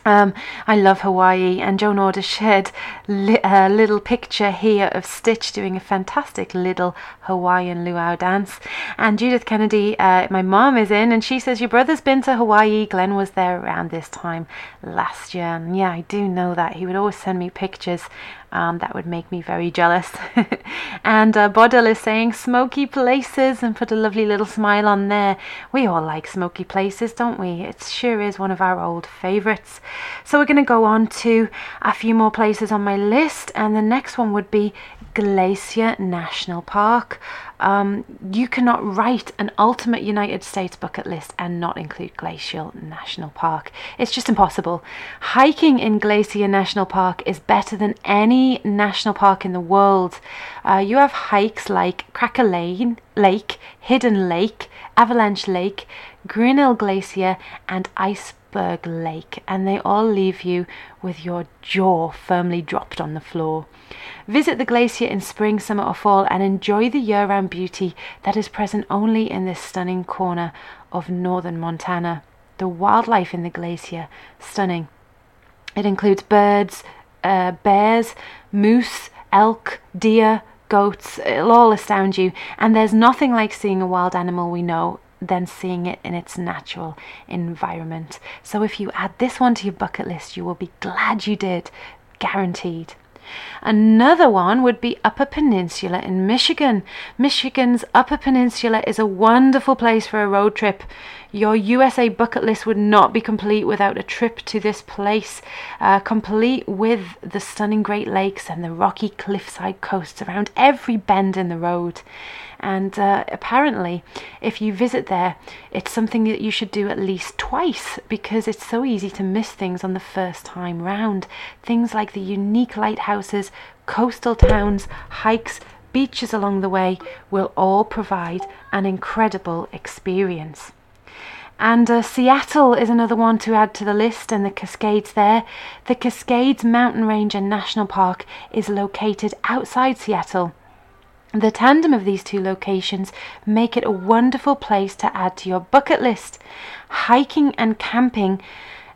Um, I love Hawaii, and Joan Order shared li- a little picture here of Stitch doing a fantastic little Hawaiian luau dance. And Judith Kennedy, uh, my mom, is in, and she says, Your brother's been to Hawaii. Glenn was there around this time last year. And yeah, I do know that. He would always send me pictures. Um, that would make me very jealous. and uh, Bodil is saying smoky places and put a lovely little smile on there. We all like smoky places, don't we? It sure is one of our old favourites. So we're going to go on to a few more places on my list, and the next one would be Glacier National Park. Um, you cannot write an ultimate United States bucket list and not include Glacial National Park. It's just impossible. Hiking in Glacier National Park is better than any national park in the world. Uh, you have hikes like Cracker Lane, Lake, Hidden Lake, Avalanche Lake, Grinnell Glacier, and Iceberg Lake, and they all leave you with your jaw firmly dropped on the floor. Visit the glacier in spring, summer, or fall and enjoy the year round beauty that is present only in this stunning corner of northern Montana. The wildlife in the glacier, stunning. It includes birds, uh, bears, moose, elk, deer, goats. It'll all astound you, and there's nothing like seeing a wild animal we know than seeing it in its natural environment. So if you add this one to your bucket list, you will be glad you did, guaranteed. Another one would be Upper Peninsula in Michigan. Michigan's Upper Peninsula is a wonderful place for a road trip. Your USA bucket list would not be complete without a trip to this place, uh, complete with the stunning Great Lakes and the rocky cliffside coasts around every bend in the road. And uh, apparently, if you visit there, it's something that you should do at least twice because it's so easy to miss things on the first time round. Things like the unique lighthouses, coastal towns, hikes, beaches along the way will all provide an incredible experience. And uh, Seattle is another one to add to the list, and the Cascades there. The Cascades Mountain Range and National Park is located outside Seattle. The tandem of these two locations make it a wonderful place to add to your bucket list. Hiking and camping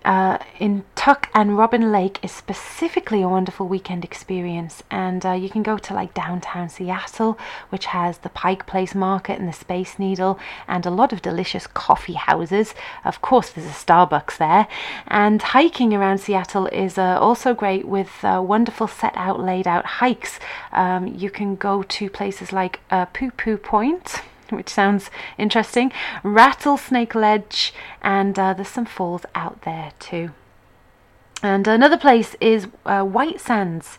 uh, in Tuck and Robin Lake is specifically a wonderful weekend experience, and uh, you can go to like downtown Seattle, which has the Pike Place Market and the Space Needle, and a lot of delicious coffee houses. Of course, there's a Starbucks there, and hiking around Seattle is uh, also great with uh, wonderful set out, laid out hikes. Um, you can go to places like uh, Poo Poo Point which sounds interesting. Rattlesnake Ledge, and uh, there's some falls out there too. And another place is uh, White Sands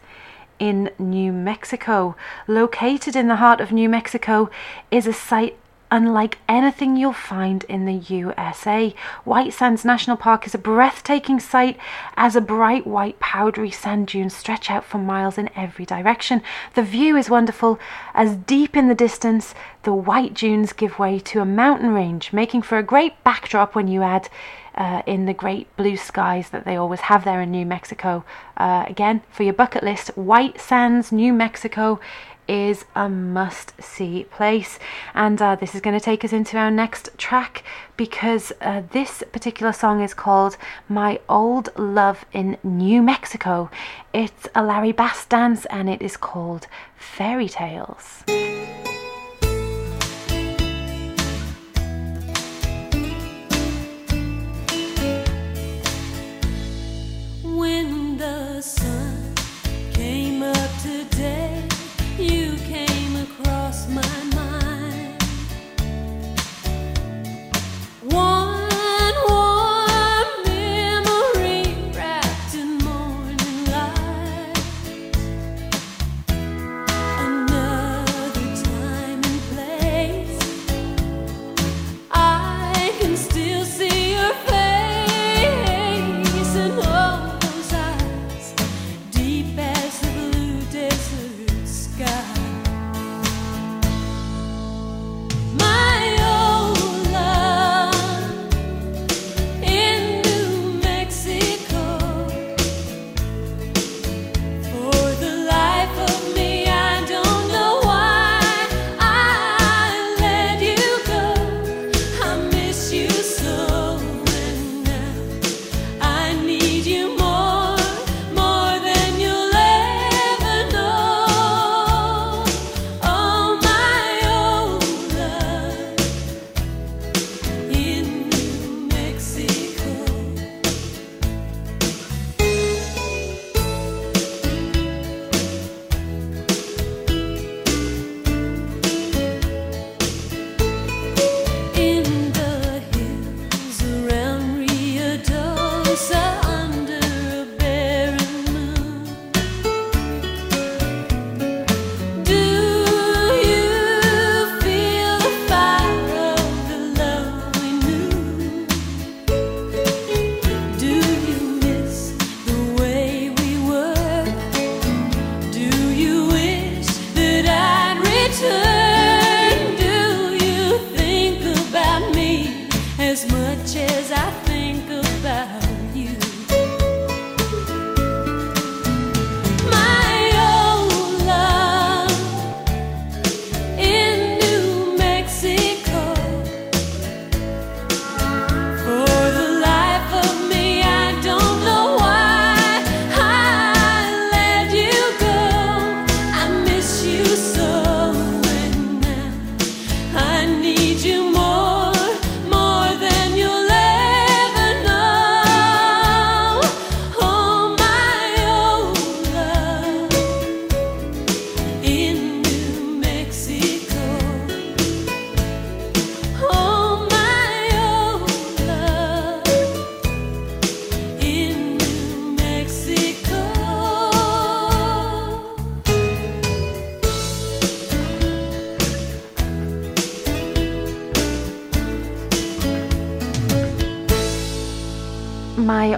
in New Mexico. Located in the heart of New Mexico is a site unlike anything you'll find in the USA. White Sands National Park is a breathtaking sight as a bright white powdery sand dunes stretch out for miles in every direction. The view is wonderful as deep in the distance the white dunes give way to a mountain range, making for a great backdrop when you add uh, in the great blue skies that they always have there in New Mexico. Uh, again, for your bucket list, White Sands, New Mexico is a must see place. And uh, this is going to take us into our next track because uh, this particular song is called My Old Love in New Mexico. It's a Larry Bass dance and it is called Fairy Tales.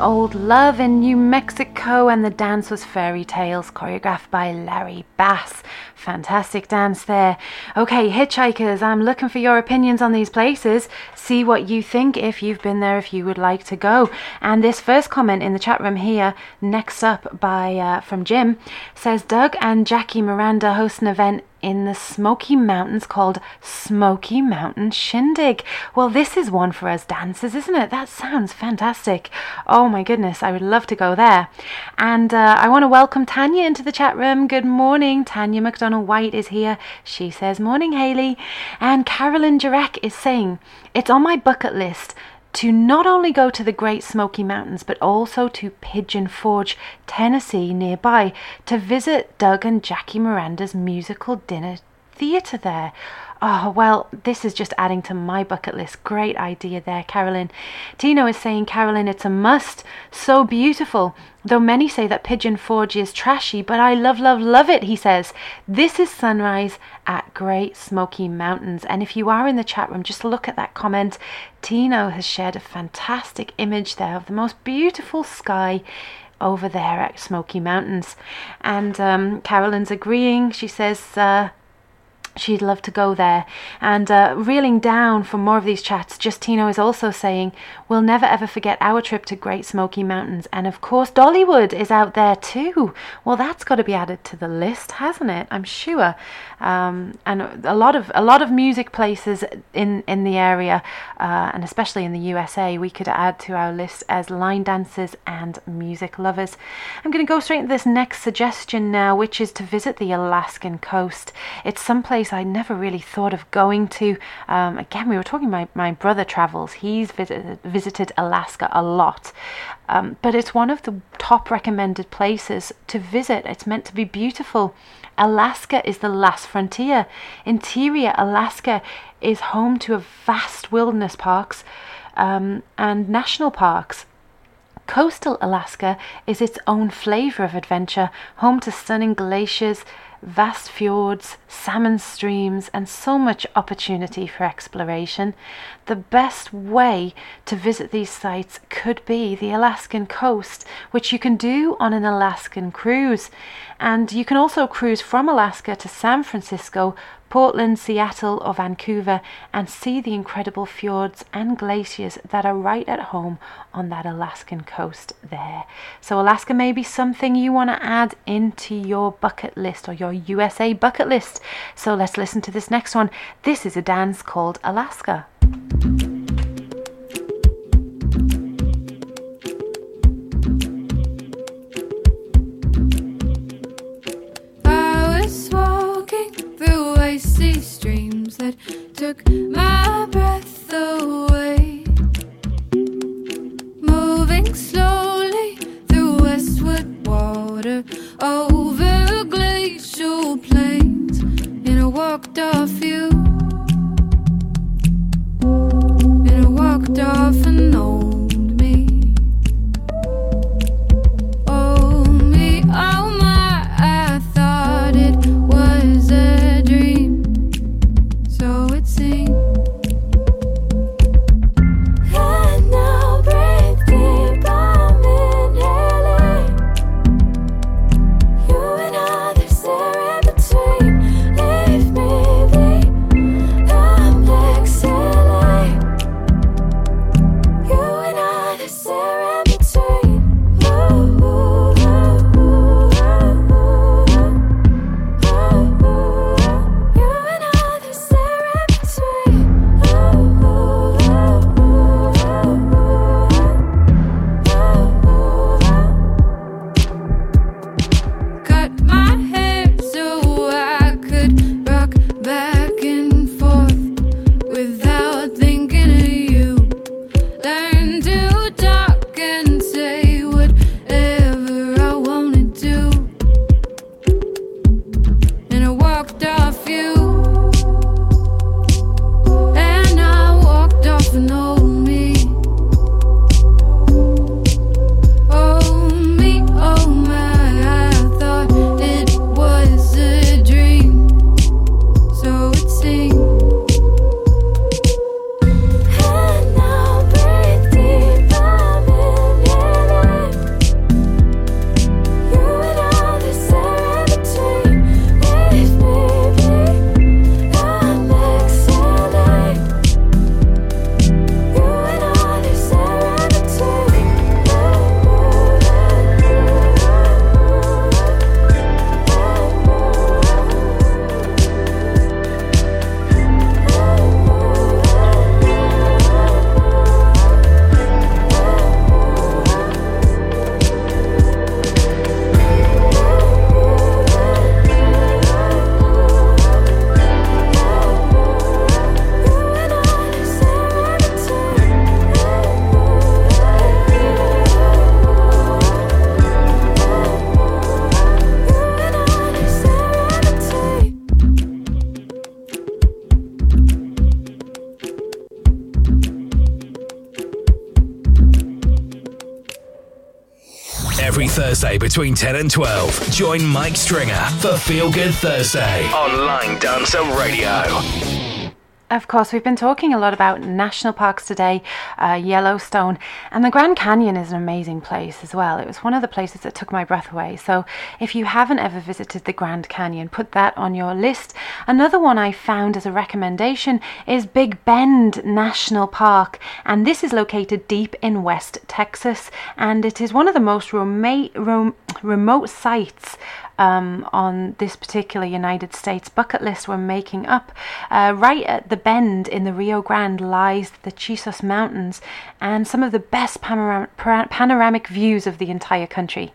Old Love in New Mexico, and the dance was Fairy Tales, choreographed by Larry Bass. Fantastic dance there. Okay, hitchhikers, I'm looking for your opinions on these places. See what you think if you've been there, if you would like to go. And this first comment in the chat room here, next up by uh, from Jim, says Doug and Jackie Miranda host an event in the Smoky Mountains called Smoky Mountain Shindig. Well, this is one for us dancers, isn't it? That sounds fantastic. Oh my goodness, I would love to go there. And uh, I want to welcome Tanya into the chat room. Good morning. Tanya McDonald White is here. She says, Morning, Haley. And Carolyn Jarek is saying, It's on my bucket list to not only go to the Great Smoky Mountains, but also to Pigeon Forge, Tennessee, nearby, to visit Doug and Jackie Miranda's musical dinner theatre there. Oh, well, this is just adding to my bucket list. Great idea there, Carolyn. Tino is saying, Carolyn, it's a must. So beautiful. Though many say that Pigeon Forge is trashy, but I love, love, love it, he says. This is sunrise at Great Smoky Mountains. And if you are in the chat room, just look at that comment. Tino has shared a fantastic image there of the most beautiful sky over there at Smoky Mountains. And um, Carolyn's agreeing. She says, uh, she'd love to go there. And uh, reeling down from more of these chats, Justino is also saying, We'll never ever forget our trip to Great Smoky Mountains. And of course, Dollywood is out there too. Well, that's got to be added to the list, hasn't it? I'm sure. Um, and a lot of a lot of music places in in the area, uh, and especially in the USA, we could add to our list as line dancers and music lovers. I'm going to go straight into this next suggestion now, which is to visit the Alaskan coast. It's someplace I never really thought of going to. Um, again, we were talking. My my brother travels. He's visited visited Alaska a lot. Um, but it's one of the top recommended places to visit. It's meant to be beautiful. Alaska is the last frontier. Interior Alaska is home to vast wilderness parks um, and national parks. Coastal Alaska is its own flavor of adventure, home to stunning glaciers, vast fjords, salmon streams, and so much opportunity for exploration. The best way to visit these sites could be the Alaskan coast, which you can do on an Alaskan cruise. And you can also cruise from Alaska to San Francisco, Portland, Seattle, or Vancouver and see the incredible fjords and glaciers that are right at home on that Alaskan coast there. So, Alaska may be something you want to add into your bucket list or your USA bucket list. So, let's listen to this next one. This is a dance called Alaska. Icy streams that took my breath away. Moving slowly through westward water over glacial plains, and I walked off you. And I walked off and owned Thursday between 10 and 12. Join Mike Stringer for Feel Good Thursday on Line Dancer Radio. Of course, we've been talking a lot about national parks today, uh, Yellowstone, and the Grand Canyon is an amazing place as well. It was one of the places that took my breath away. So, if you haven't ever visited the Grand Canyon, put that on your list. Another one I found as a recommendation is Big Bend National Park, and this is located deep in West Texas, and it is one of the most rom- remote sites um, on this particular United States bucket list we're making up. Uh, right at the bend in the Rio Grande lies the Chisos Mountains and some of the best panoram- panoramic views of the entire country.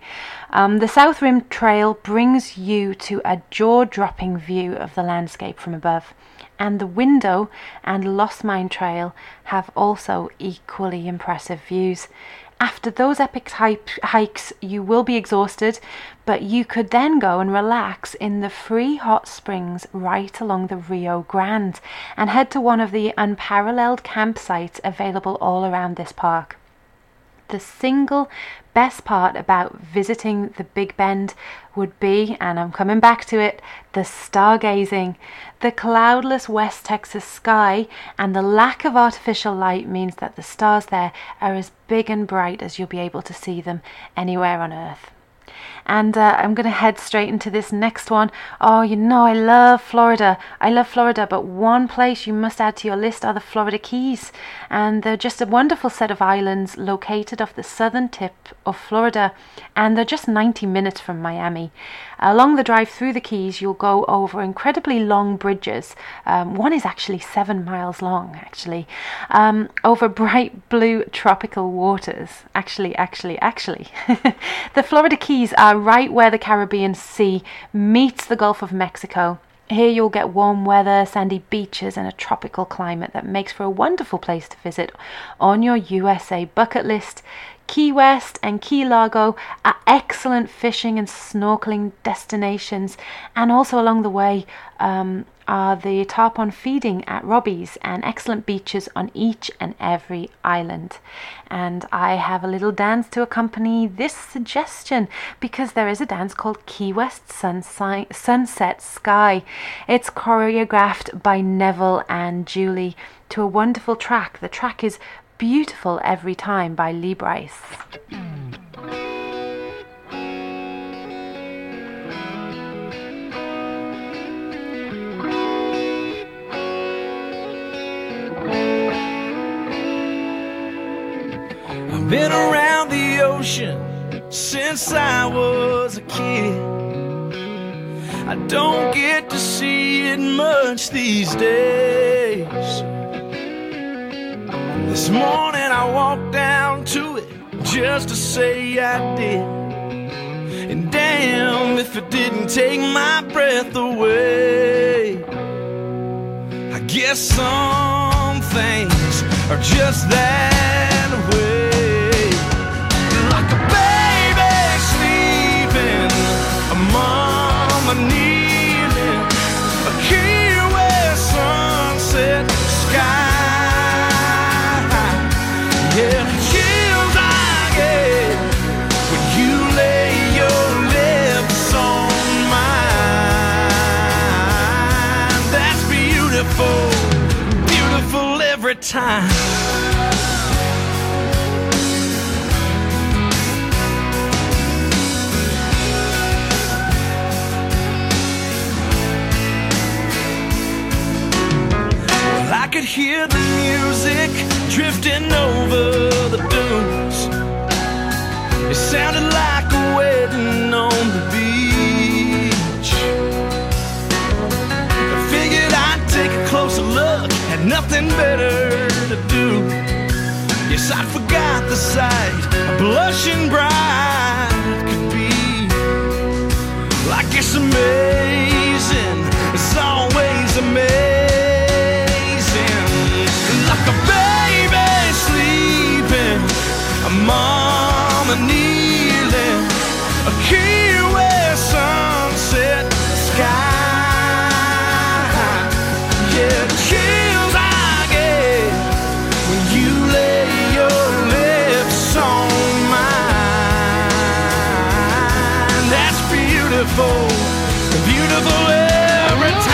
Um, the South Rim Trail brings you to a jaw dropping view of the landscape from above. And the Window and Lost Mine Trail have also equally impressive views. After those epic hikes, you will be exhausted, but you could then go and relax in the free hot springs right along the Rio Grande and head to one of the unparalleled campsites available all around this park. The single best part about visiting the Big Bend would be, and I'm coming back to it, the stargazing. The cloudless West Texas sky and the lack of artificial light means that the stars there are as big and bright as you'll be able to see them anywhere on Earth. And uh, I'm going to head straight into this next one. Oh, you know, I love Florida. I love Florida, but one place you must add to your list are the Florida Keys. And they're just a wonderful set of islands located off the southern tip of Florida. And they're just 90 minutes from Miami. Along the drive through the Keys, you'll go over incredibly long bridges. Um, one is actually seven miles long, actually, um, over bright blue tropical waters. Actually, actually, actually. the Florida Keys are right where the Caribbean Sea meets the Gulf of Mexico. Here you'll get warm weather, sandy beaches, and a tropical climate that makes for a wonderful place to visit on your USA bucket list. Key West and Key Largo are excellent fishing and snorkeling destinations, and also along the way um, are the tarpon feeding at Robbie's and excellent beaches on each and every island. And I have a little dance to accompany this suggestion because there is a dance called Key West Sunsi- Sunset Sky. It's choreographed by Neville and Julie to a wonderful track. The track is Beautiful Every Time by Lee Brice. I've been around the ocean since I was a kid. I don't get to see it much these days. This morning I walked down to it just to say I did. And damn if it didn't take my breath away. I guess some things are just that way. Time. I could hear the music drifting over the dunes. It sounded like a wedding on the beach. Nothing better to do. Yes, I forgot the sight, a blushing bride could be. Like it's amazing, it's always amazing. Like a baby sleeping, a mama kneeling, a Key beautiful, beautiful every time.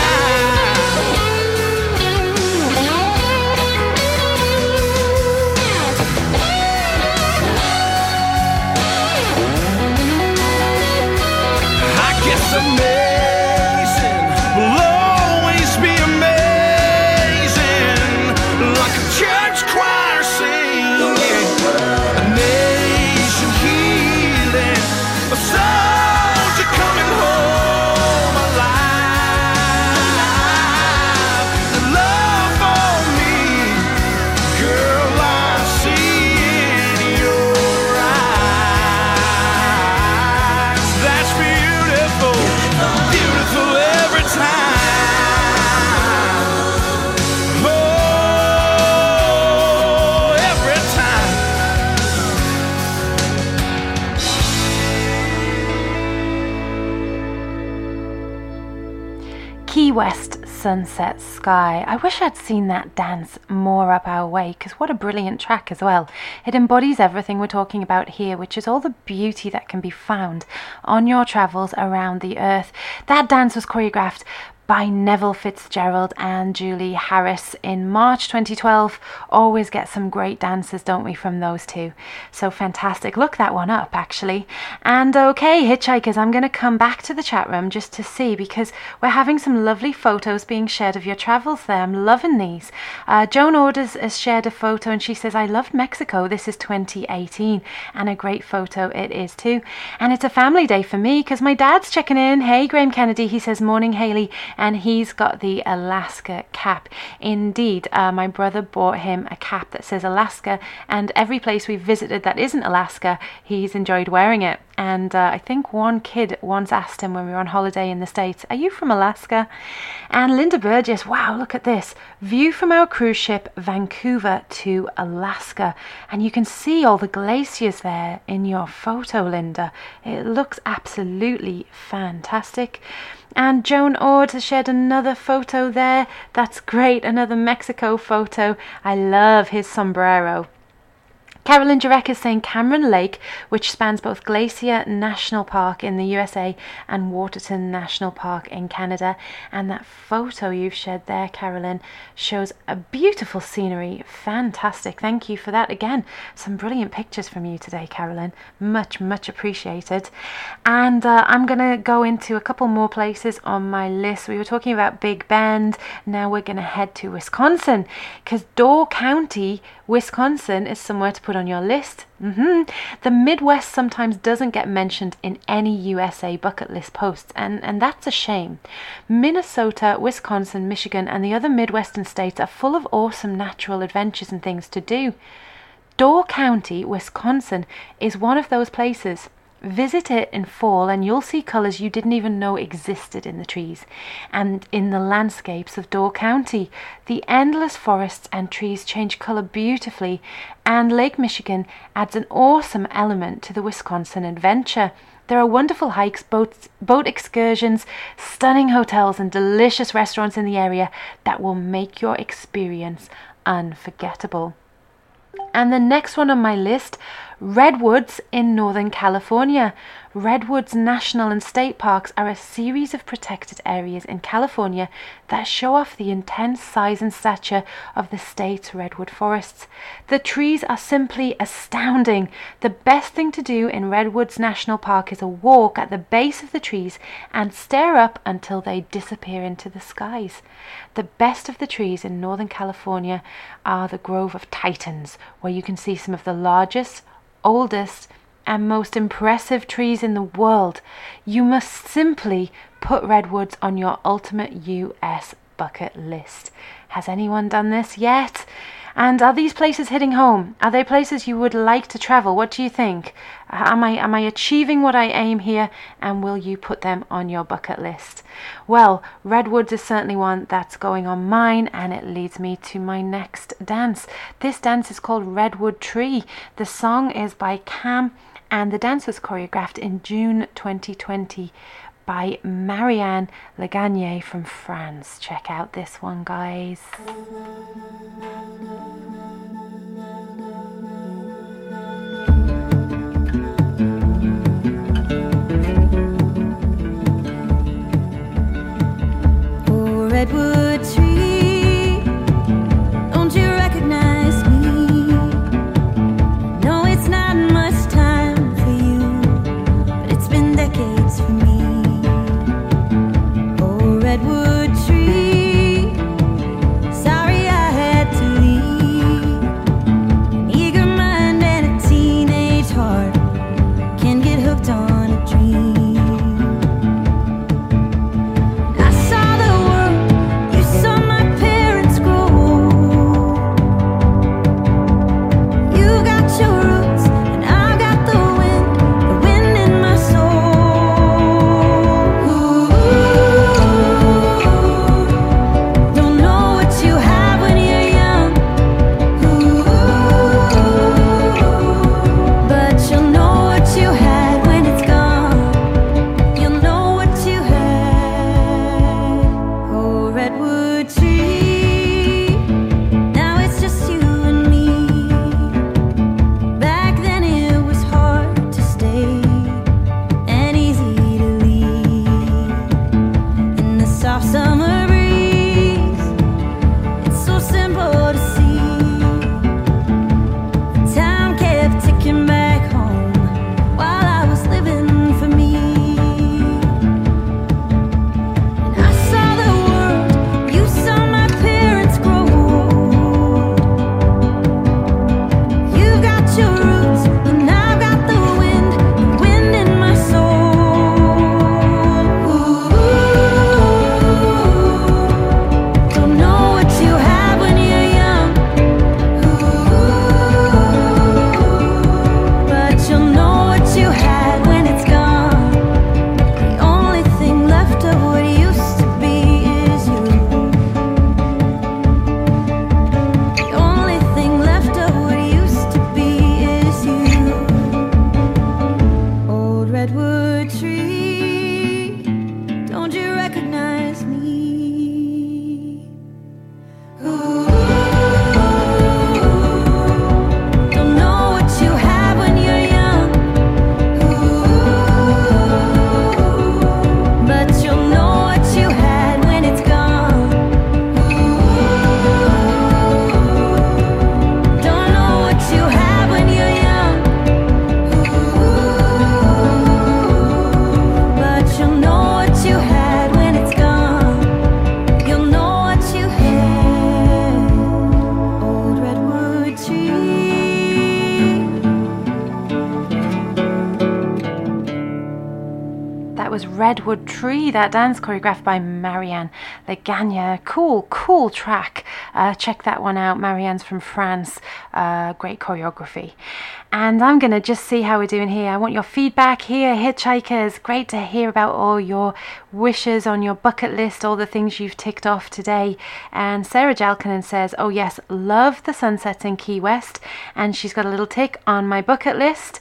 I guess I made. Sunset Sky. I wish I'd seen that dance more up our way because what a brilliant track as well. It embodies everything we're talking about here, which is all the beauty that can be found on your travels around the earth. That dance was choreographed by Neville Fitzgerald and Julie Harris in March 2012. Always get some great dances, don't we, from those two? So fantastic. Look that one up, actually. And okay, hitchhikers, I'm going to come back to the chat room just to see because we're having some lovely photos being shared of your travels there. I'm loving these. Uh, Joan Orders has shared a photo and she says, I loved Mexico. This is 2018 and a great photo it is too. And it's a family day for me because my dad's checking in. Hey, Graham Kennedy. He says, Morning, Haley and he's got the Alaska cap. Indeed, uh, my brother bought him a cap that says Alaska, and every place we've visited that isn't Alaska, he's enjoyed wearing it. And uh, I think one kid once asked him when we were on holiday in the States, Are you from Alaska? And Linda Burgess, wow, look at this view from our cruise ship, Vancouver to Alaska. And you can see all the glaciers there in your photo, Linda. It looks absolutely fantastic. And Joan Ord has shared another photo there. That's great. Another Mexico photo. I love his sombrero. Carolyn Jurek is saying Cameron Lake, which spans both Glacier National Park in the USA and Waterton National Park in Canada. And that photo you've shared there, Carolyn, shows a beautiful scenery. Fantastic. Thank you for that. Again, some brilliant pictures from you today, Carolyn. Much, much appreciated. And uh, I'm going to go into a couple more places on my list. We were talking about Big Bend. Now we're going to head to Wisconsin because Door County, Wisconsin, is somewhere to put on your list. hmm The Midwest sometimes doesn't get mentioned in any USA bucket list posts, and, and that's a shame. Minnesota, Wisconsin, Michigan, and the other Midwestern states are full of awesome natural adventures and things to do. Door County, Wisconsin, is one of those places. Visit it in fall and you'll see colours you didn't even know existed in the trees and in the landscapes of Door County. The endless forests and trees change colour beautifully, and Lake Michigan adds an awesome element to the Wisconsin adventure. There are wonderful hikes, boats, boat excursions, stunning hotels, and delicious restaurants in the area that will make your experience unforgettable. And the next one on my list Redwoods in Northern California. Redwoods National and State Parks are a series of protected areas in California that show off the intense size and stature of the state's redwood forests. The trees are simply astounding. The best thing to do in Redwoods National Park is a walk at the base of the trees and stare up until they disappear into the skies. The best of the trees in Northern California are the Grove of Titans, where you can see some of the largest, oldest, and most impressive trees in the world. You must simply put redwoods on your ultimate US bucket list. Has anyone done this yet? And are these places hitting home? Are they places you would like to travel? What do you think? Am I am I achieving what I aim here and will you put them on your bucket list? Well, Redwoods is certainly one that's going on mine and it leads me to my next dance. This dance is called Redwood Tree. The song is by Cam and the dance was choreographed in June 2020 by Marianne Legagne from France. Check out this one, guys. Oh, redwood tree. That dance choreographed by Marianne Legagne. Cool, cool track. Uh, check that one out. Marianne's from France. Uh, great choreography. And I'm going to just see how we're doing here. I want your feedback here, hitchhikers. Great to hear about all your wishes on your bucket list, all the things you've ticked off today. And Sarah Jalkanen says, Oh, yes, love the sunsets in Key West. And she's got a little tick on my bucket list.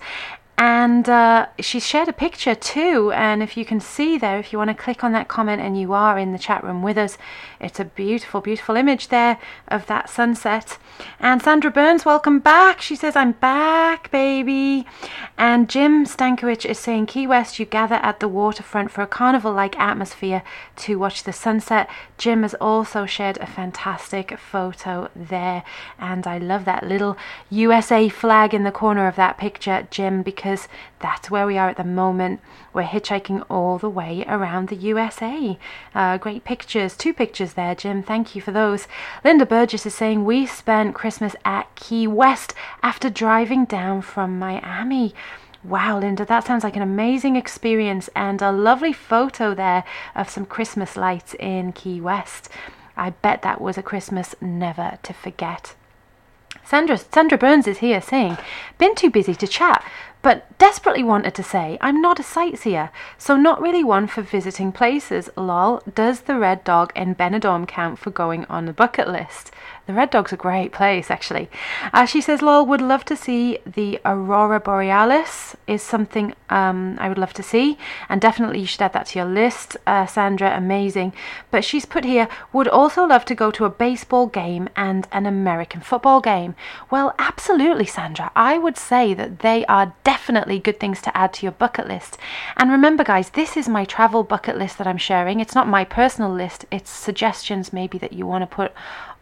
And uh, she shared a picture too. And if you can see there, if you want to click on that comment and you are in the chat room with us, it's a beautiful, beautiful image there of that sunset. And Sandra Burns, welcome back. She says, I'm back, baby. And Jim Stankiewicz is saying, Key West, you gather at the waterfront for a carnival like atmosphere to watch the sunset. Jim has also shared a fantastic photo there. And I love that little USA flag in the corner of that picture, Jim, because that's where we are at the moment. We're hitchhiking all the way around the USA. Uh, great pictures, two pictures there, Jim. Thank you for those. Linda Burgess is saying we spent Christmas at Key West after driving down from Miami. Wow, Linda, that sounds like an amazing experience and a lovely photo there of some Christmas lights in Key West. I bet that was a Christmas never to forget. Sandra, Sandra Burns is here saying, Been too busy to chat, but desperately wanted to say, I'm not a sightseer, so not really one for visiting places. Lol, does the Red Dog in Benidorm count for going on the bucket list? The Red Dog's a great place, actually. Uh, she says, Lol, would love to see the Aurora Borealis, is something um, I would love to see, and definitely you should add that to your list, uh, Sandra, amazing. But she's put here, would also love to go to a baseball game and an American football game. Well, absolutely, Sandra. I would say that they are definitely good things to add to your bucket list. And remember, guys, this is my travel bucket list that I'm sharing. It's not my personal list, it's suggestions maybe that you want to put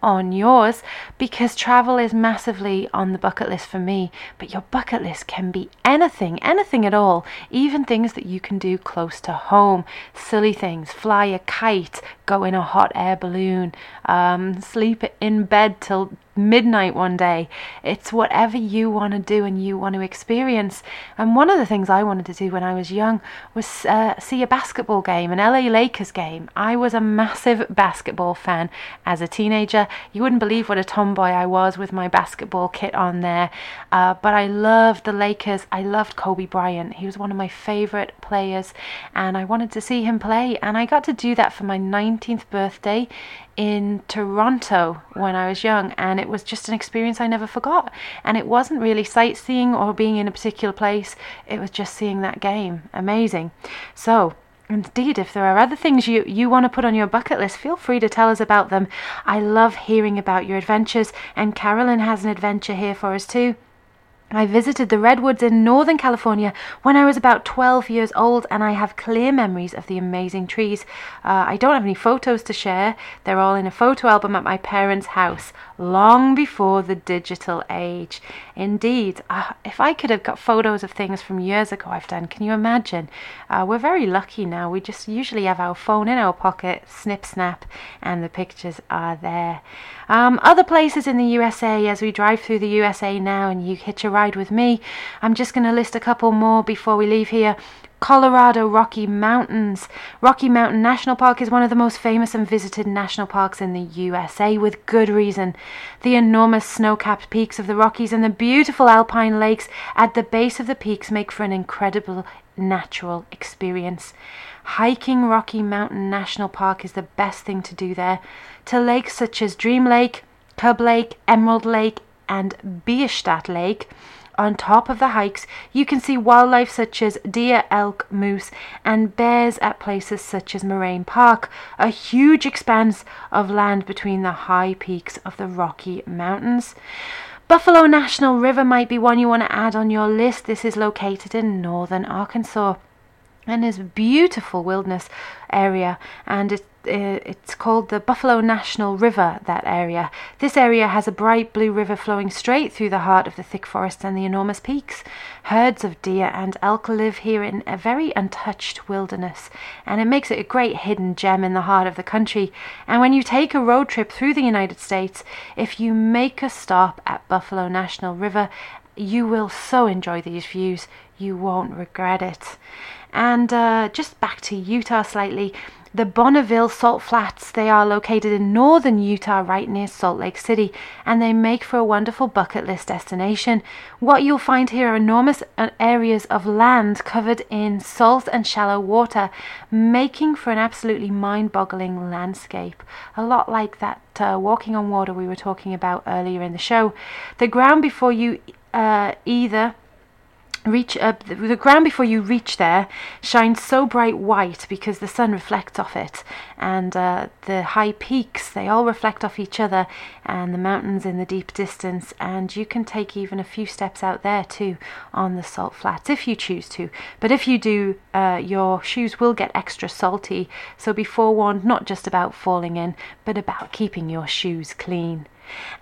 on yours because travel is massively on the bucket list for me. But your bucket list can be anything, anything at all, even things that you can do close to home. Silly things, fly a kite, go in a hot air balloon, um, sleep in bed till midnight one day. It's whatever you want to do and you want to experience. And one of the things I wanted to do when I was young was uh, see a basketball game, an LA Lakers game. I was a massive basketball fan as a teenager. You wouldn't believe what a tomboy I was with my basketball kit on there. Uh, but I loved the Lakers. I loved Kobe Bryant. He was one of my favorite players, and I wanted to see him play. And I got to do that for my 19th birthday in Toronto when I was young, and it was just an experience I never forgot. And it wasn't really sightseeing or being in a particular place, it was just seeing that game. Amazing. So, Indeed, if there are other things you, you want to put on your bucket list, feel free to tell us about them. I love hearing about your adventures, and Carolyn has an adventure here for us too. I visited the redwoods in Northern California when I was about 12 years old, and I have clear memories of the amazing trees. Uh, I don't have any photos to share, they're all in a photo album at my parents' house, long before the digital age. Indeed, uh, if I could have got photos of things from years ago, I've done. Can you imagine? Uh, we're very lucky now. We just usually have our phone in our pocket, snip, snap, and the pictures are there. Um, other places in the USA, as we drive through the USA now and you hitch a ride with me, I'm just going to list a couple more before we leave here. Colorado Rocky Mountains. Rocky Mountain National Park is one of the most famous and visited national parks in the USA with good reason. The enormous snow capped peaks of the Rockies and the beautiful alpine lakes at the base of the peaks make for an incredible natural experience. Hiking Rocky Mountain National Park is the best thing to do there. To lakes such as Dream Lake, Cub Lake, Emerald Lake, and Bierstadt Lake. On top of the hikes, you can see wildlife such as deer, elk, moose, and bears at places such as Moraine Park, a huge expanse of land between the high peaks of the Rocky Mountains. Buffalo National River might be one you want to add on your list. This is located in northern Arkansas and is a beautiful wilderness area and it, uh, it's called the Buffalo National River that area. This area has a bright blue river flowing straight through the heart of the thick forests and the enormous peaks. Herds of deer and elk live here in a very untouched wilderness and it makes it a great hidden gem in the heart of the country. And when you take a road trip through the United States, if you make a stop at Buffalo National River, you will so enjoy these views, you won't regret it. And uh, just back to Utah slightly. The Bonneville Salt Flats, they are located in northern Utah, right near Salt Lake City, and they make for a wonderful bucket list destination. What you'll find here are enormous uh, areas of land covered in salt and shallow water, making for an absolutely mind boggling landscape. A lot like that uh, walking on water we were talking about earlier in the show. The ground before you uh, either reach up the, the ground before you reach there shines so bright white because the sun reflects off it. And uh, the high peaks they all reflect off each other and the mountains in the deep distance. And you can take even a few steps out there too on the salt flats if you choose to. But if you do uh, your shoes will get extra salty. So be forewarned not just about falling in but about keeping your shoes clean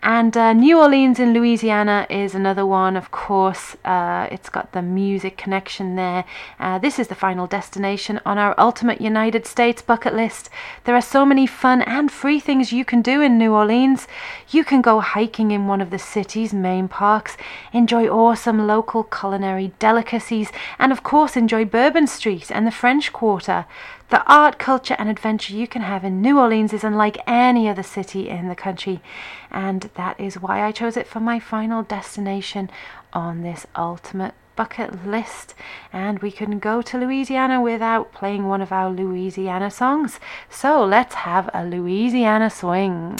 and uh, New Orleans in Louisiana is another one, of course. Uh, it's got the music connection there. Uh, this is the final destination on our Ultimate United States bucket list. There are so many fun and free things you can do in New Orleans. You can go hiking in one of the city's main parks, enjoy awesome local culinary delicacies, and of course, enjoy Bourbon Street and the French Quarter. The art, culture, and adventure you can have in New Orleans is unlike any other city in the country, and that is why I chose it for my final destination on this ultimate bucket list. And we couldn't go to Louisiana without playing one of our Louisiana songs. So let's have a Louisiana swing.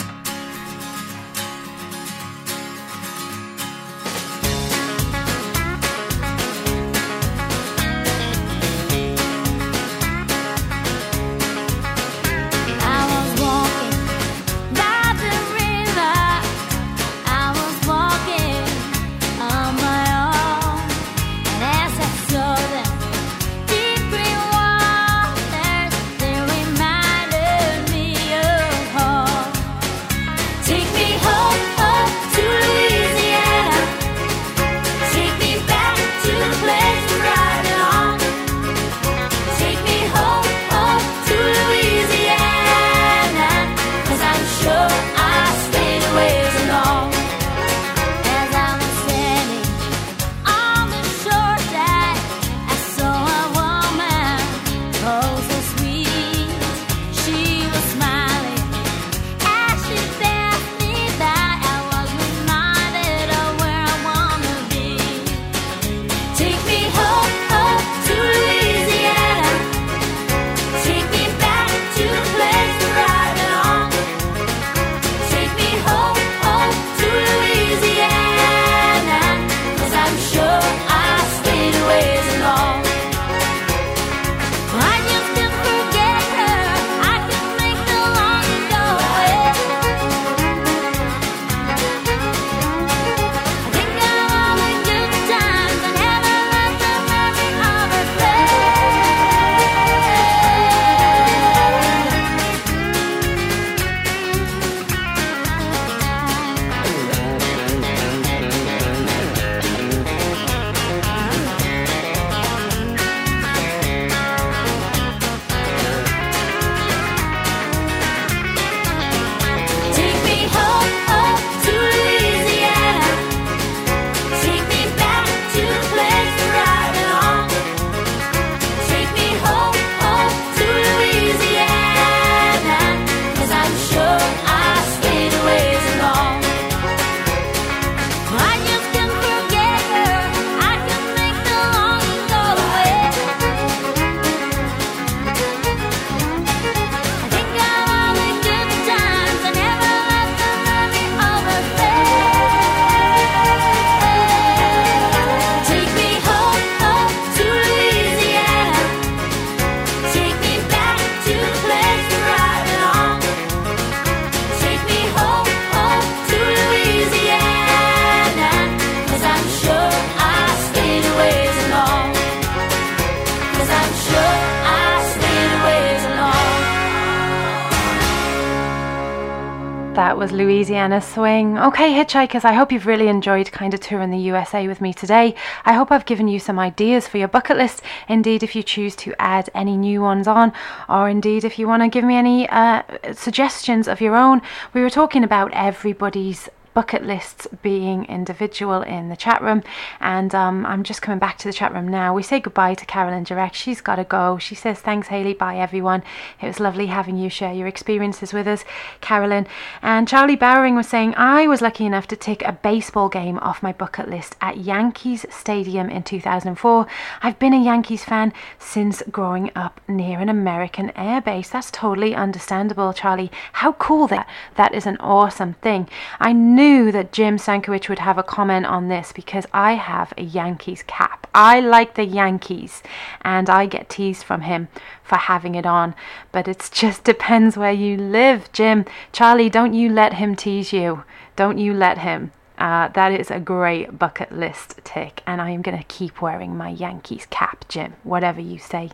Louisiana Swing. Okay, hitchhikers, I hope you've really enjoyed kind of touring the USA with me today. I hope I've given you some ideas for your bucket list. Indeed, if you choose to add any new ones on, or indeed if you want to give me any uh, suggestions of your own. We were talking about everybody's bucket lists being individual in the chat room. And um, I'm just coming back to the chat room now. We say goodbye to Carolyn Direct. She's got to go. She says, Thanks, Haley. Bye, everyone. It was lovely having you share your experiences with us, Carolyn. And Charlie Bowering was saying, I was lucky enough to tick a baseball game off my bucket list at Yankees Stadium in 2004. I've been a Yankees fan since growing up near an American air base. That's totally understandable, Charlie. How cool that that is an awesome thing. I knew that Jim Sankiewicz would have a comment on this because I have a Yankees cap. I like the Yankees and I get teased from him for having it on. But it just depends where you live, Jim. Charlie, don't you let him tease you. Don't you let him. Uh, that is a great bucket list tick, and I am going to keep wearing my Yankees cap, Jim, whatever you say.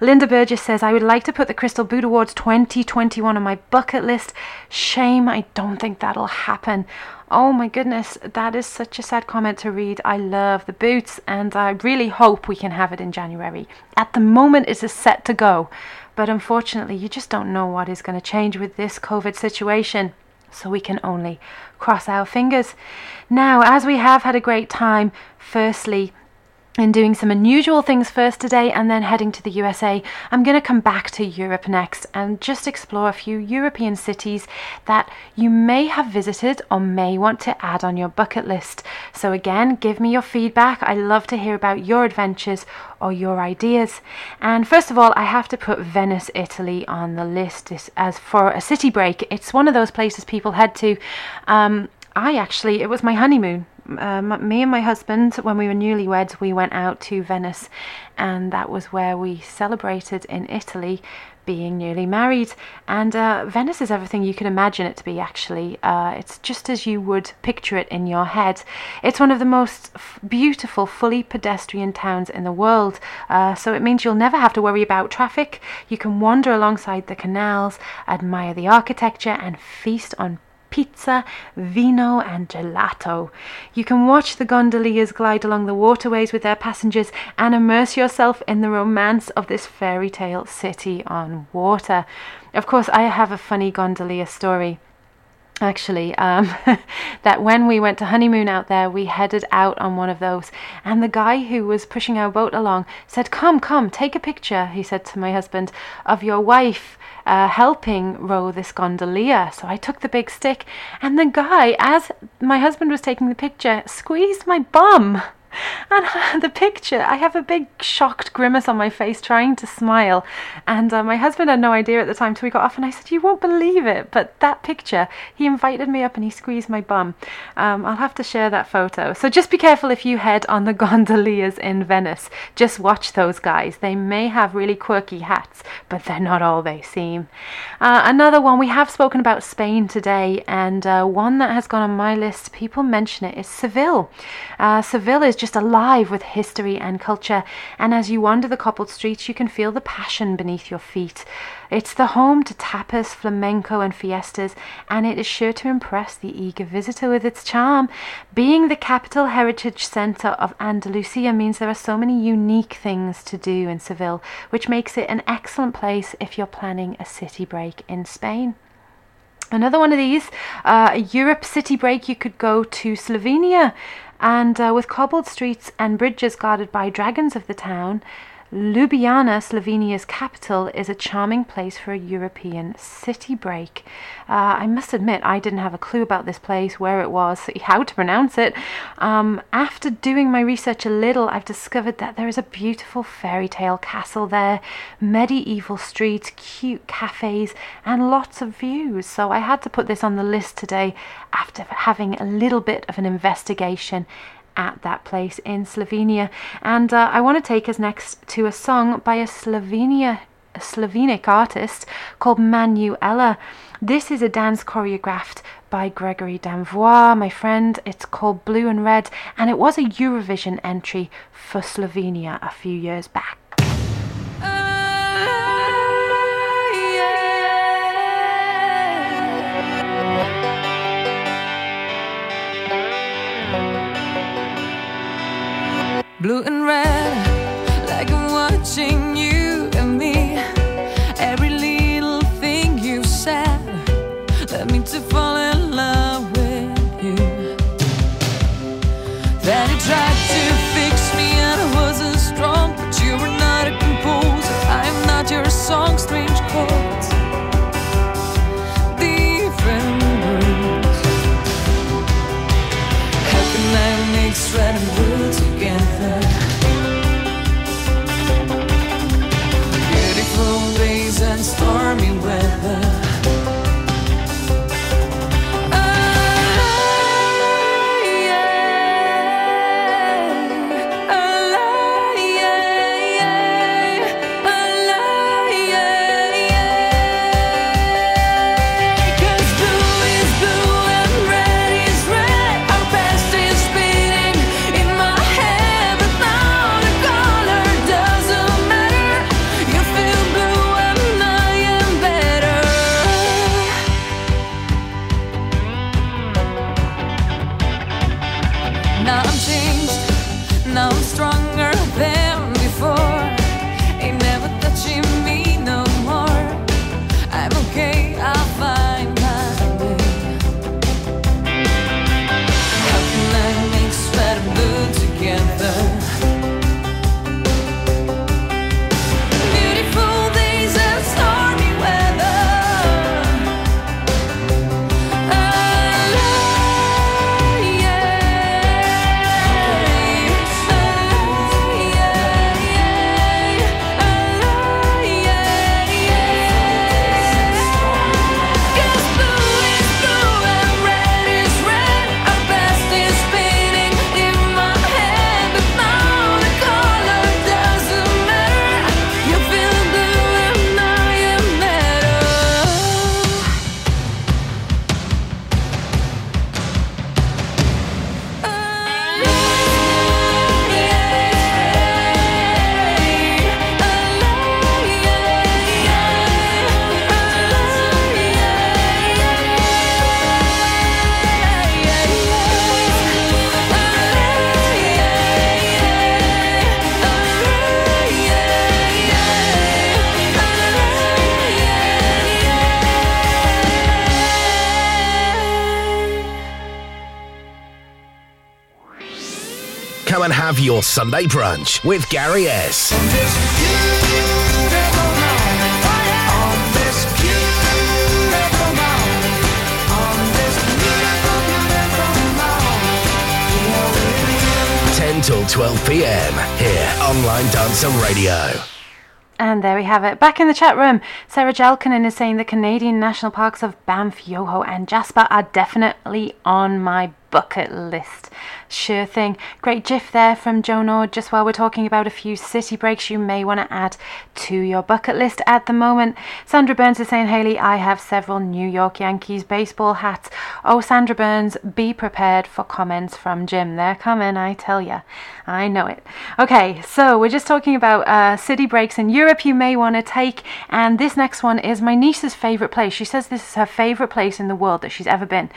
Linda Burgess says, I would like to put the Crystal Boot Awards 2021 on my bucket list. Shame, I don't think that'll happen. Oh my goodness, that is such a sad comment to read. I love the boots, and I really hope we can have it in January. At the moment, it is set to go, but unfortunately, you just don't know what is going to change with this COVID situation. So we can only cross our fingers. Now, as we have had a great time, firstly, in doing some unusual things first today and then heading to the USA. I'm going to come back to Europe next and just explore a few European cities that you may have visited or may want to add on your bucket list. So, again, give me your feedback. I love to hear about your adventures or your ideas. And first of all, I have to put Venice, Italy on the list as for a city break. It's one of those places people head to. Um, I actually, it was my honeymoon um, me and my husband, when we were newlyweds, we went out to Venice, and that was where we celebrated in Italy being newly married. And uh, Venice is everything you can imagine it to be, actually. Uh, it's just as you would picture it in your head. It's one of the most f- beautiful, fully pedestrian towns in the world. Uh, so it means you'll never have to worry about traffic. You can wander alongside the canals, admire the architecture, and feast on pizza, vino, and gelato. You can watch the gondoliers glide along the waterways with their passengers and immerse yourself in the romance of this fairy tale city on water. Of course, I have a funny gondolier story actually um, that when we went to honeymoon out there we headed out on one of those and the guy who was pushing our boat along said come come take a picture he said to my husband of your wife uh, helping row this gondolier. So i took the big stick and the guy as my husband was taking the picture squeezed my bum and the picture, I have a big shocked grimace on my face trying to smile. And uh, my husband had no idea at the time till we got off, and I said, You won't believe it, but that picture, he invited me up and he squeezed my bum. Um, I'll have to share that photo. So just be careful if you head on the gondoliers in Venice. Just watch those guys. They may have really quirky hats, but they're not all they seem. Uh, another one, we have spoken about Spain today, and uh, one that has gone on my list, people mention it, is Seville. Uh, Seville is just alive with history and culture, and as you wander the cobbled streets, you can feel the passion beneath your feet. It's the home to tapas, flamenco, and fiestas, and it is sure to impress the eager visitor with its charm. Being the capital heritage centre of Andalusia means there are so many unique things to do in Seville, which makes it an excellent place if you're planning a city break in Spain. Another one of these, uh, a Europe city break, you could go to Slovenia and uh, with cobbled streets and bridges guarded by dragons of the town, Ljubljana, Slovenia's capital, is a charming place for a European city break. Uh, I must admit, I didn't have a clue about this place, where it was, how to pronounce it. Um, after doing my research a little, I've discovered that there is a beautiful fairy tale castle there, medieval streets, cute cafes, and lots of views. So I had to put this on the list today after having a little bit of an investigation at that place in Slovenia. And uh, I want to take us next to a song by a Slovenia a Slovenic artist called ManuElla. This is a dance choreographed by Gregory Danvois, my friend. It's called Blue and Red, and it was a Eurovision entry for Slovenia a few years back. Blue and red, like I'm watching you and me. Every little thing you said led me to fall in love with you. And you tried to fix me and I wasn't strong But you were not a composer I am not your song, strange chords Different words How can I mix red and blue together? Have your Sunday brunch with Gary S. Till 12 p.m. here online Dancer Radio. And there we have it. Back in the chat room, Sarah Jalkanen is saying the Canadian national parks of Banff, Yoho, and Jasper are definitely on my bucket list. Sure thing. Great gif there from Joan Ord just while we're talking about a few city breaks you may want to add to your bucket list at the moment. Sandra Burns is saying, Haley, I have several New York Yankees baseball hats. Oh, Sandra Burns, be prepared for comments from Jim. They're coming, I tell ya. I know it. Okay, so we're just talking about uh, city breaks in Europe you may want to take, and this next one is my niece's favourite place. She says this is her favourite place in the world that she's ever been.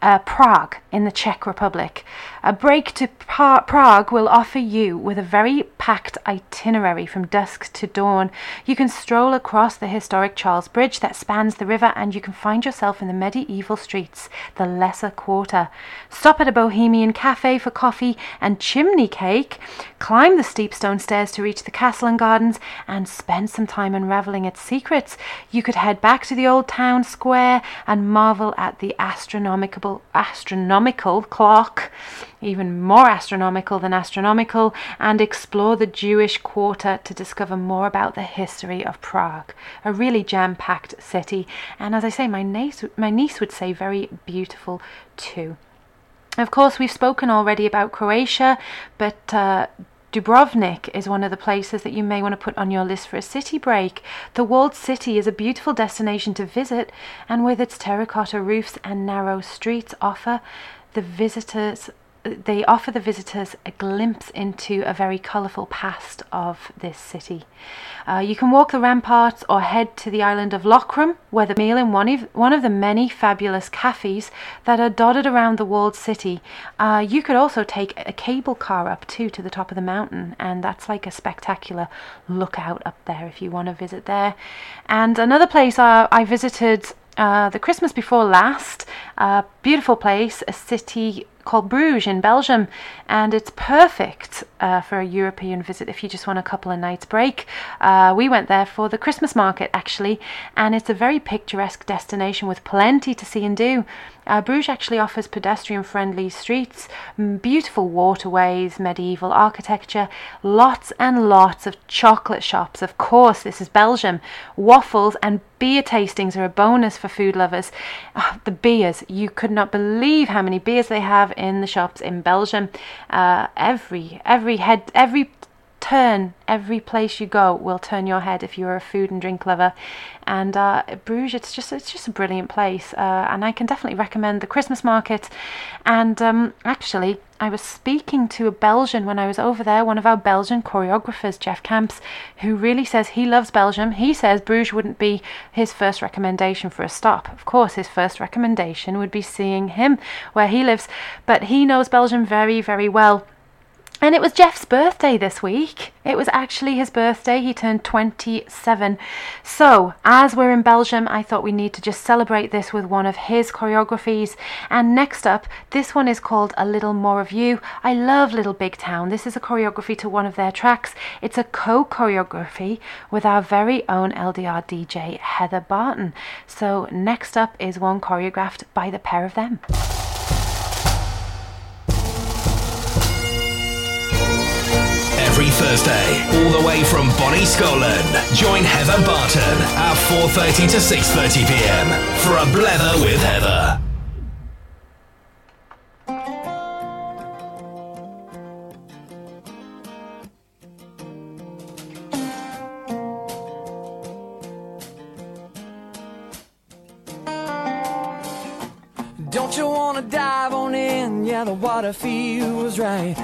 Uh, Prague in the Czech Republic. A break to pra- Prague will offer you with a very packed itinerary from dusk to dawn. You can stroll across the historic Charles Bridge that spans the river, and you can find yourself in the medieval streets, the Lesser Quarter. Stop at a bohemian cafe for coffee and chimney cake, climb the steep stone stairs to reach the castle and gardens, and spend some time unraveling its secrets. You could head back to the old town square and marvel at the astronomical astronomical clock even more astronomical than astronomical, and explore the Jewish quarter to discover more about the history of Prague. A really jam packed city, and as I say, my niece, my niece would say very beautiful too. Of course, we've spoken already about Croatia, but uh, Dubrovnik is one of the places that you may want to put on your list for a city break. The walled city is a beautiful destination to visit, and with its terracotta roofs and narrow streets, offer the visitors they offer the visitors a glimpse into a very colourful past of this city. Uh, you can walk the ramparts or head to the island of Lokrum, where the meal in one of, one of the many fabulous cafes that are dotted around the walled city. Uh, you could also take a cable car up too to the top of the mountain, and that's like a spectacular lookout up there if you want to visit there. And another place uh, I visited uh, the Christmas before last, uh, beautiful place, a city called Bruges in Belgium, and it's perfect uh, for a European visit if you just want a couple of nights break. Uh, we went there for the Christmas market actually, and it's a very picturesque destination with plenty to see and do. Uh, Bruges actually offers pedestrian friendly streets, beautiful waterways, medieval architecture, lots and lots of chocolate shops. Of course, this is Belgium. Waffles and beer tastings are a bonus for food lovers. Ah, the beers, you could not believe how many beers they have in the shops in Belgium. Uh, every every head every turn. Every place you go will turn your head if you're a food and drink lover. And uh, Bruges it's just it's just a brilliant place uh, and I can definitely recommend the Christmas market. And um, actually I was speaking to a Belgian when I was over there one of our Belgian choreographers Jef Camps who really says he loves Belgium. He says Bruges wouldn't be his first recommendation for a stop. Of course his first recommendation would be seeing him where he lives. But he knows Belgium very very well and it was Jeff's birthday this week. It was actually his birthday. He turned 27. So, as we're in Belgium, I thought we need to just celebrate this with one of his choreographies. And next up, this one is called A Little More of You. I love Little Big Town. This is a choreography to one of their tracks. It's a co choreography with our very own LDR DJ, Heather Barton. So, next up is one choreographed by the pair of them. Thursday, all the way from Bonnie Scotland, join Heather Barton at 4.30 to 6.30 p.m. for a blether with Heather. Don't you wanna dive on in? Yeah, the water feels right.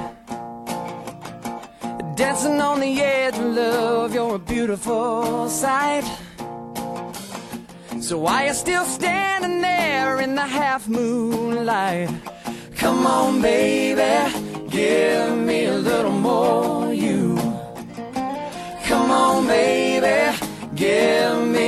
Dancing on the edge of love, you're a beautiful sight. So why you still standing there in the half moonlight? Come on, baby, give me a little more you. Come on, baby, give me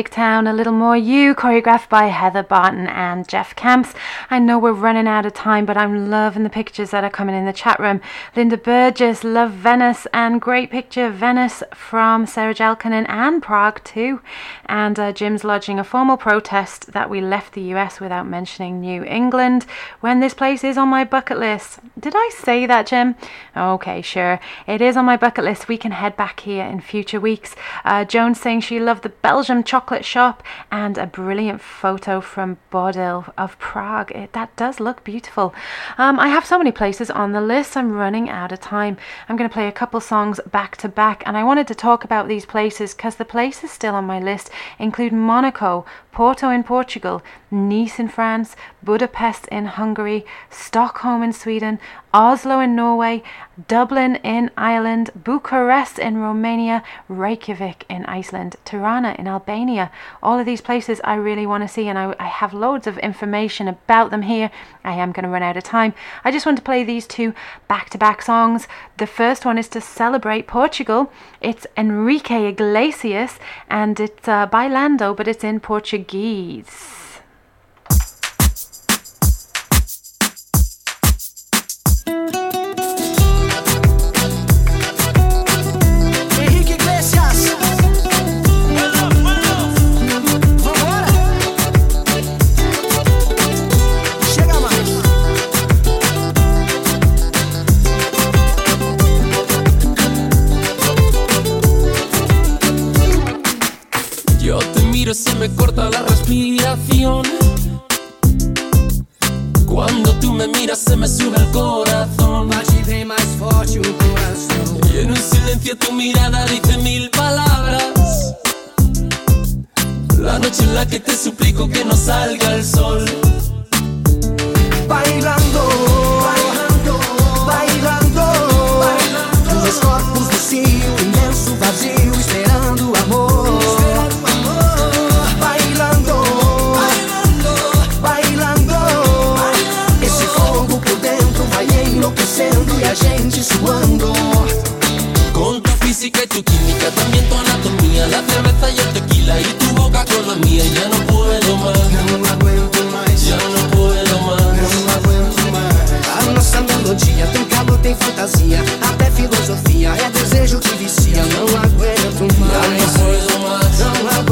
Big Town, A Little More You, choreographed by Heather Barton and Jef Camps. I know we're running out of time, but I'm loving the pictures that are coming in the chat room. Linda Burgess, Love Venice, and great picture Venice from Sarah Jalkanen and Prague too. And uh, Jim's lodging a formal protest that we left the US without mentioning New England when this place is on my bucket list. Did I say that, Jim? Okay, sure. It is on my bucket list. We can head back here in future weeks. Uh, saying she loved the Belgium chocolate shop and a brilliant photo from Bodil of Prague. It, that does look beautiful. Um, I have so many places on the list, I'm running out of time. I'm going to play a couple songs back to back, and I wanted to talk about these places because the places still on my list include Monaco, Porto in Portugal, Nice in France, Budapest in Hungary, Stockholm in Sweden, Oslo in Norway, Dublin in Ireland, Bucharest in Romania, Reykjavik in Iceland, Tirana in Albania. All of these places I really want to see, and I, I have loads of information about them here. I am going to run out of time. I just want to play these two back to back songs. The first one is to celebrate Portugal. It's Enrique Iglesias, and it's uh, Bailando, but it's in Portuguese. Me corta la respiración. Cuando tú me miras, se me sube el corazón. Bate forte o. Y en un silencio tu mirada dice mil palabras. La noche en la que te suplico que no salga el sol. Bailando, bailando, bailando, bailando. Dois corpos vazio, imenso vazio, enlouquecendo e a gente suando. Con tu física y tu química, también tu anatomía, la cerveza y el tequila y tu boca con la mía. Ya no puedo más, Não aguento mais, ya no puedo más. não aguento mais. A nossa melodia tem calor, tem fantasia, até filosofia, é desejo que vicia. Não aguento Ya no mais. puedo más, Não aguento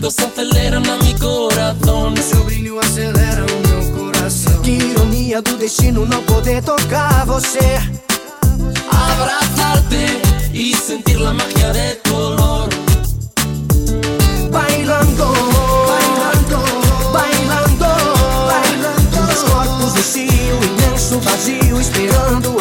latidos aceleran a mi corazón. Seu brilho acelera o meu coração. Que ironia do destino não poder tocar você. Abrazarte y sentir la magia de tu olor. Bailando, bailando, bailando, bailando. Dois corpos no cio, imenso vazio, esperando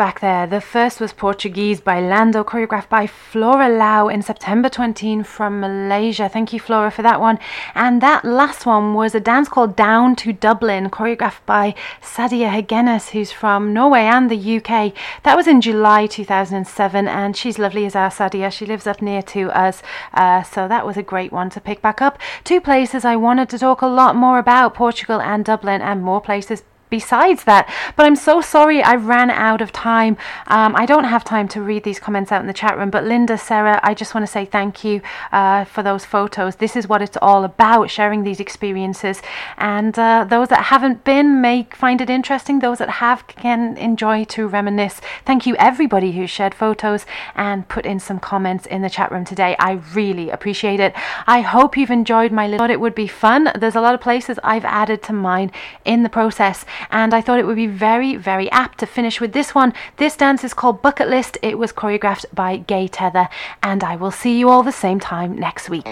back there. The first was Portuguese Bailando, choreographed by Flora Lau in September 20 from Malaysia. Thank you, Flora, for that one. And that last one was a dance called Down to Dublin, choreographed by Sadiah Heggernes, who's from Norway and the UK. That was in July 2007, and she's lovely as our Sadia. She lives up near to us, uh, so that was a great one to pick back up. Two places I wanted to talk a lot more about Portugal and Dublin, and more places besides that. But I'm so sorry I ran out of time. Um, I don't have time to read these comments out in the chat room. But Linda, Sarah, I just want to say thank you uh, for those photos. This is what it's all about sharing these experiences. And uh, those that haven't been may find it interesting. Those that have can enjoy to reminisce. Thank you, everybody who shared photos and put in some comments in the chat room today. I really appreciate it. I hope you've enjoyed my little. Thought it would be fun. There's a lot of places I've added to mine in the process and I thought it would be very, very apt to finish with this one. This dance is called Bucket List. It was choreographed by Gaye Teather, and I will see you all the same time next week.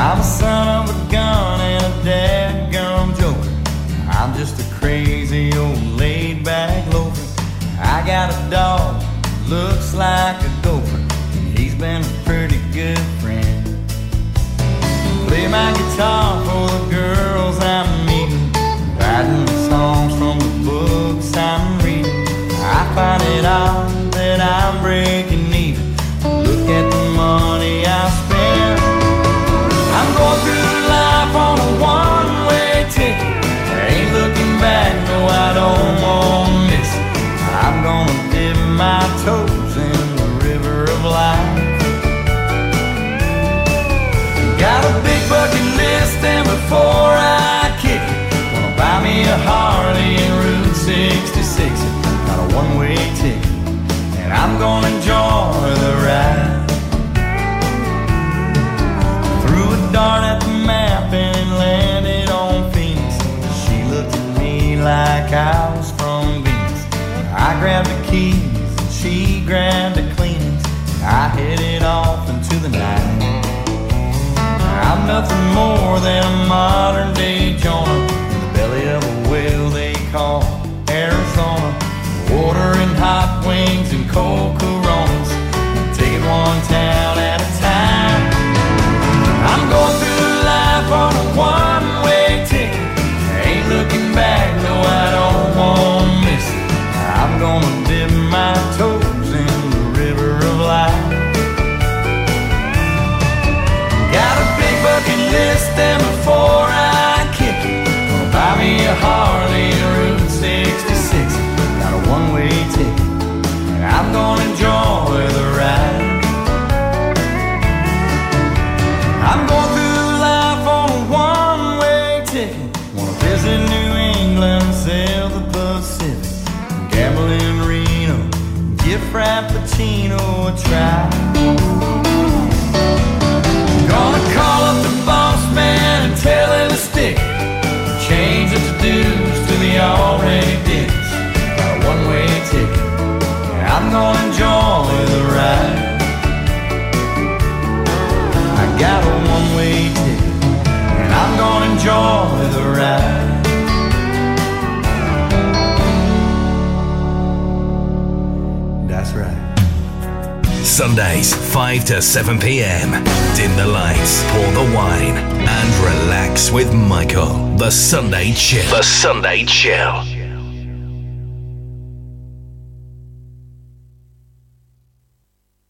I'm a son of a gun and a joker. I'm just a crazy old laid back loafer. I got a dog, looks like a gopher. He's been pretty good friend. Play my guitar for the girls I'm meeting. Writing songs from the books I'm reading. I find it odd that I'm breaking even. Look at the I'm gonna enjoy the ride. Threw a dart at the map and landed on Phoenix. She looked at me like I was from Venus. I grabbed the keys and she grabbed the Kleenex. I headed off into the night. I'm nothing more than a modern day Jonah in the belly of a whale they call Arizona. Hot wings and cold Coronas, Frappuccino a try. Gonna call up the boss man and tell him to stick. Change the to-dos to the already did. Got a one-way ticket, and I'm gonna enjoy the ride. I got a one-way ticket, and I'm gonna enjoy the ride. Sundays, 5 to 7 p.m. Dim the lights, pour the wine, and relax with Michael. The Sunday Chill. The Sunday Chill.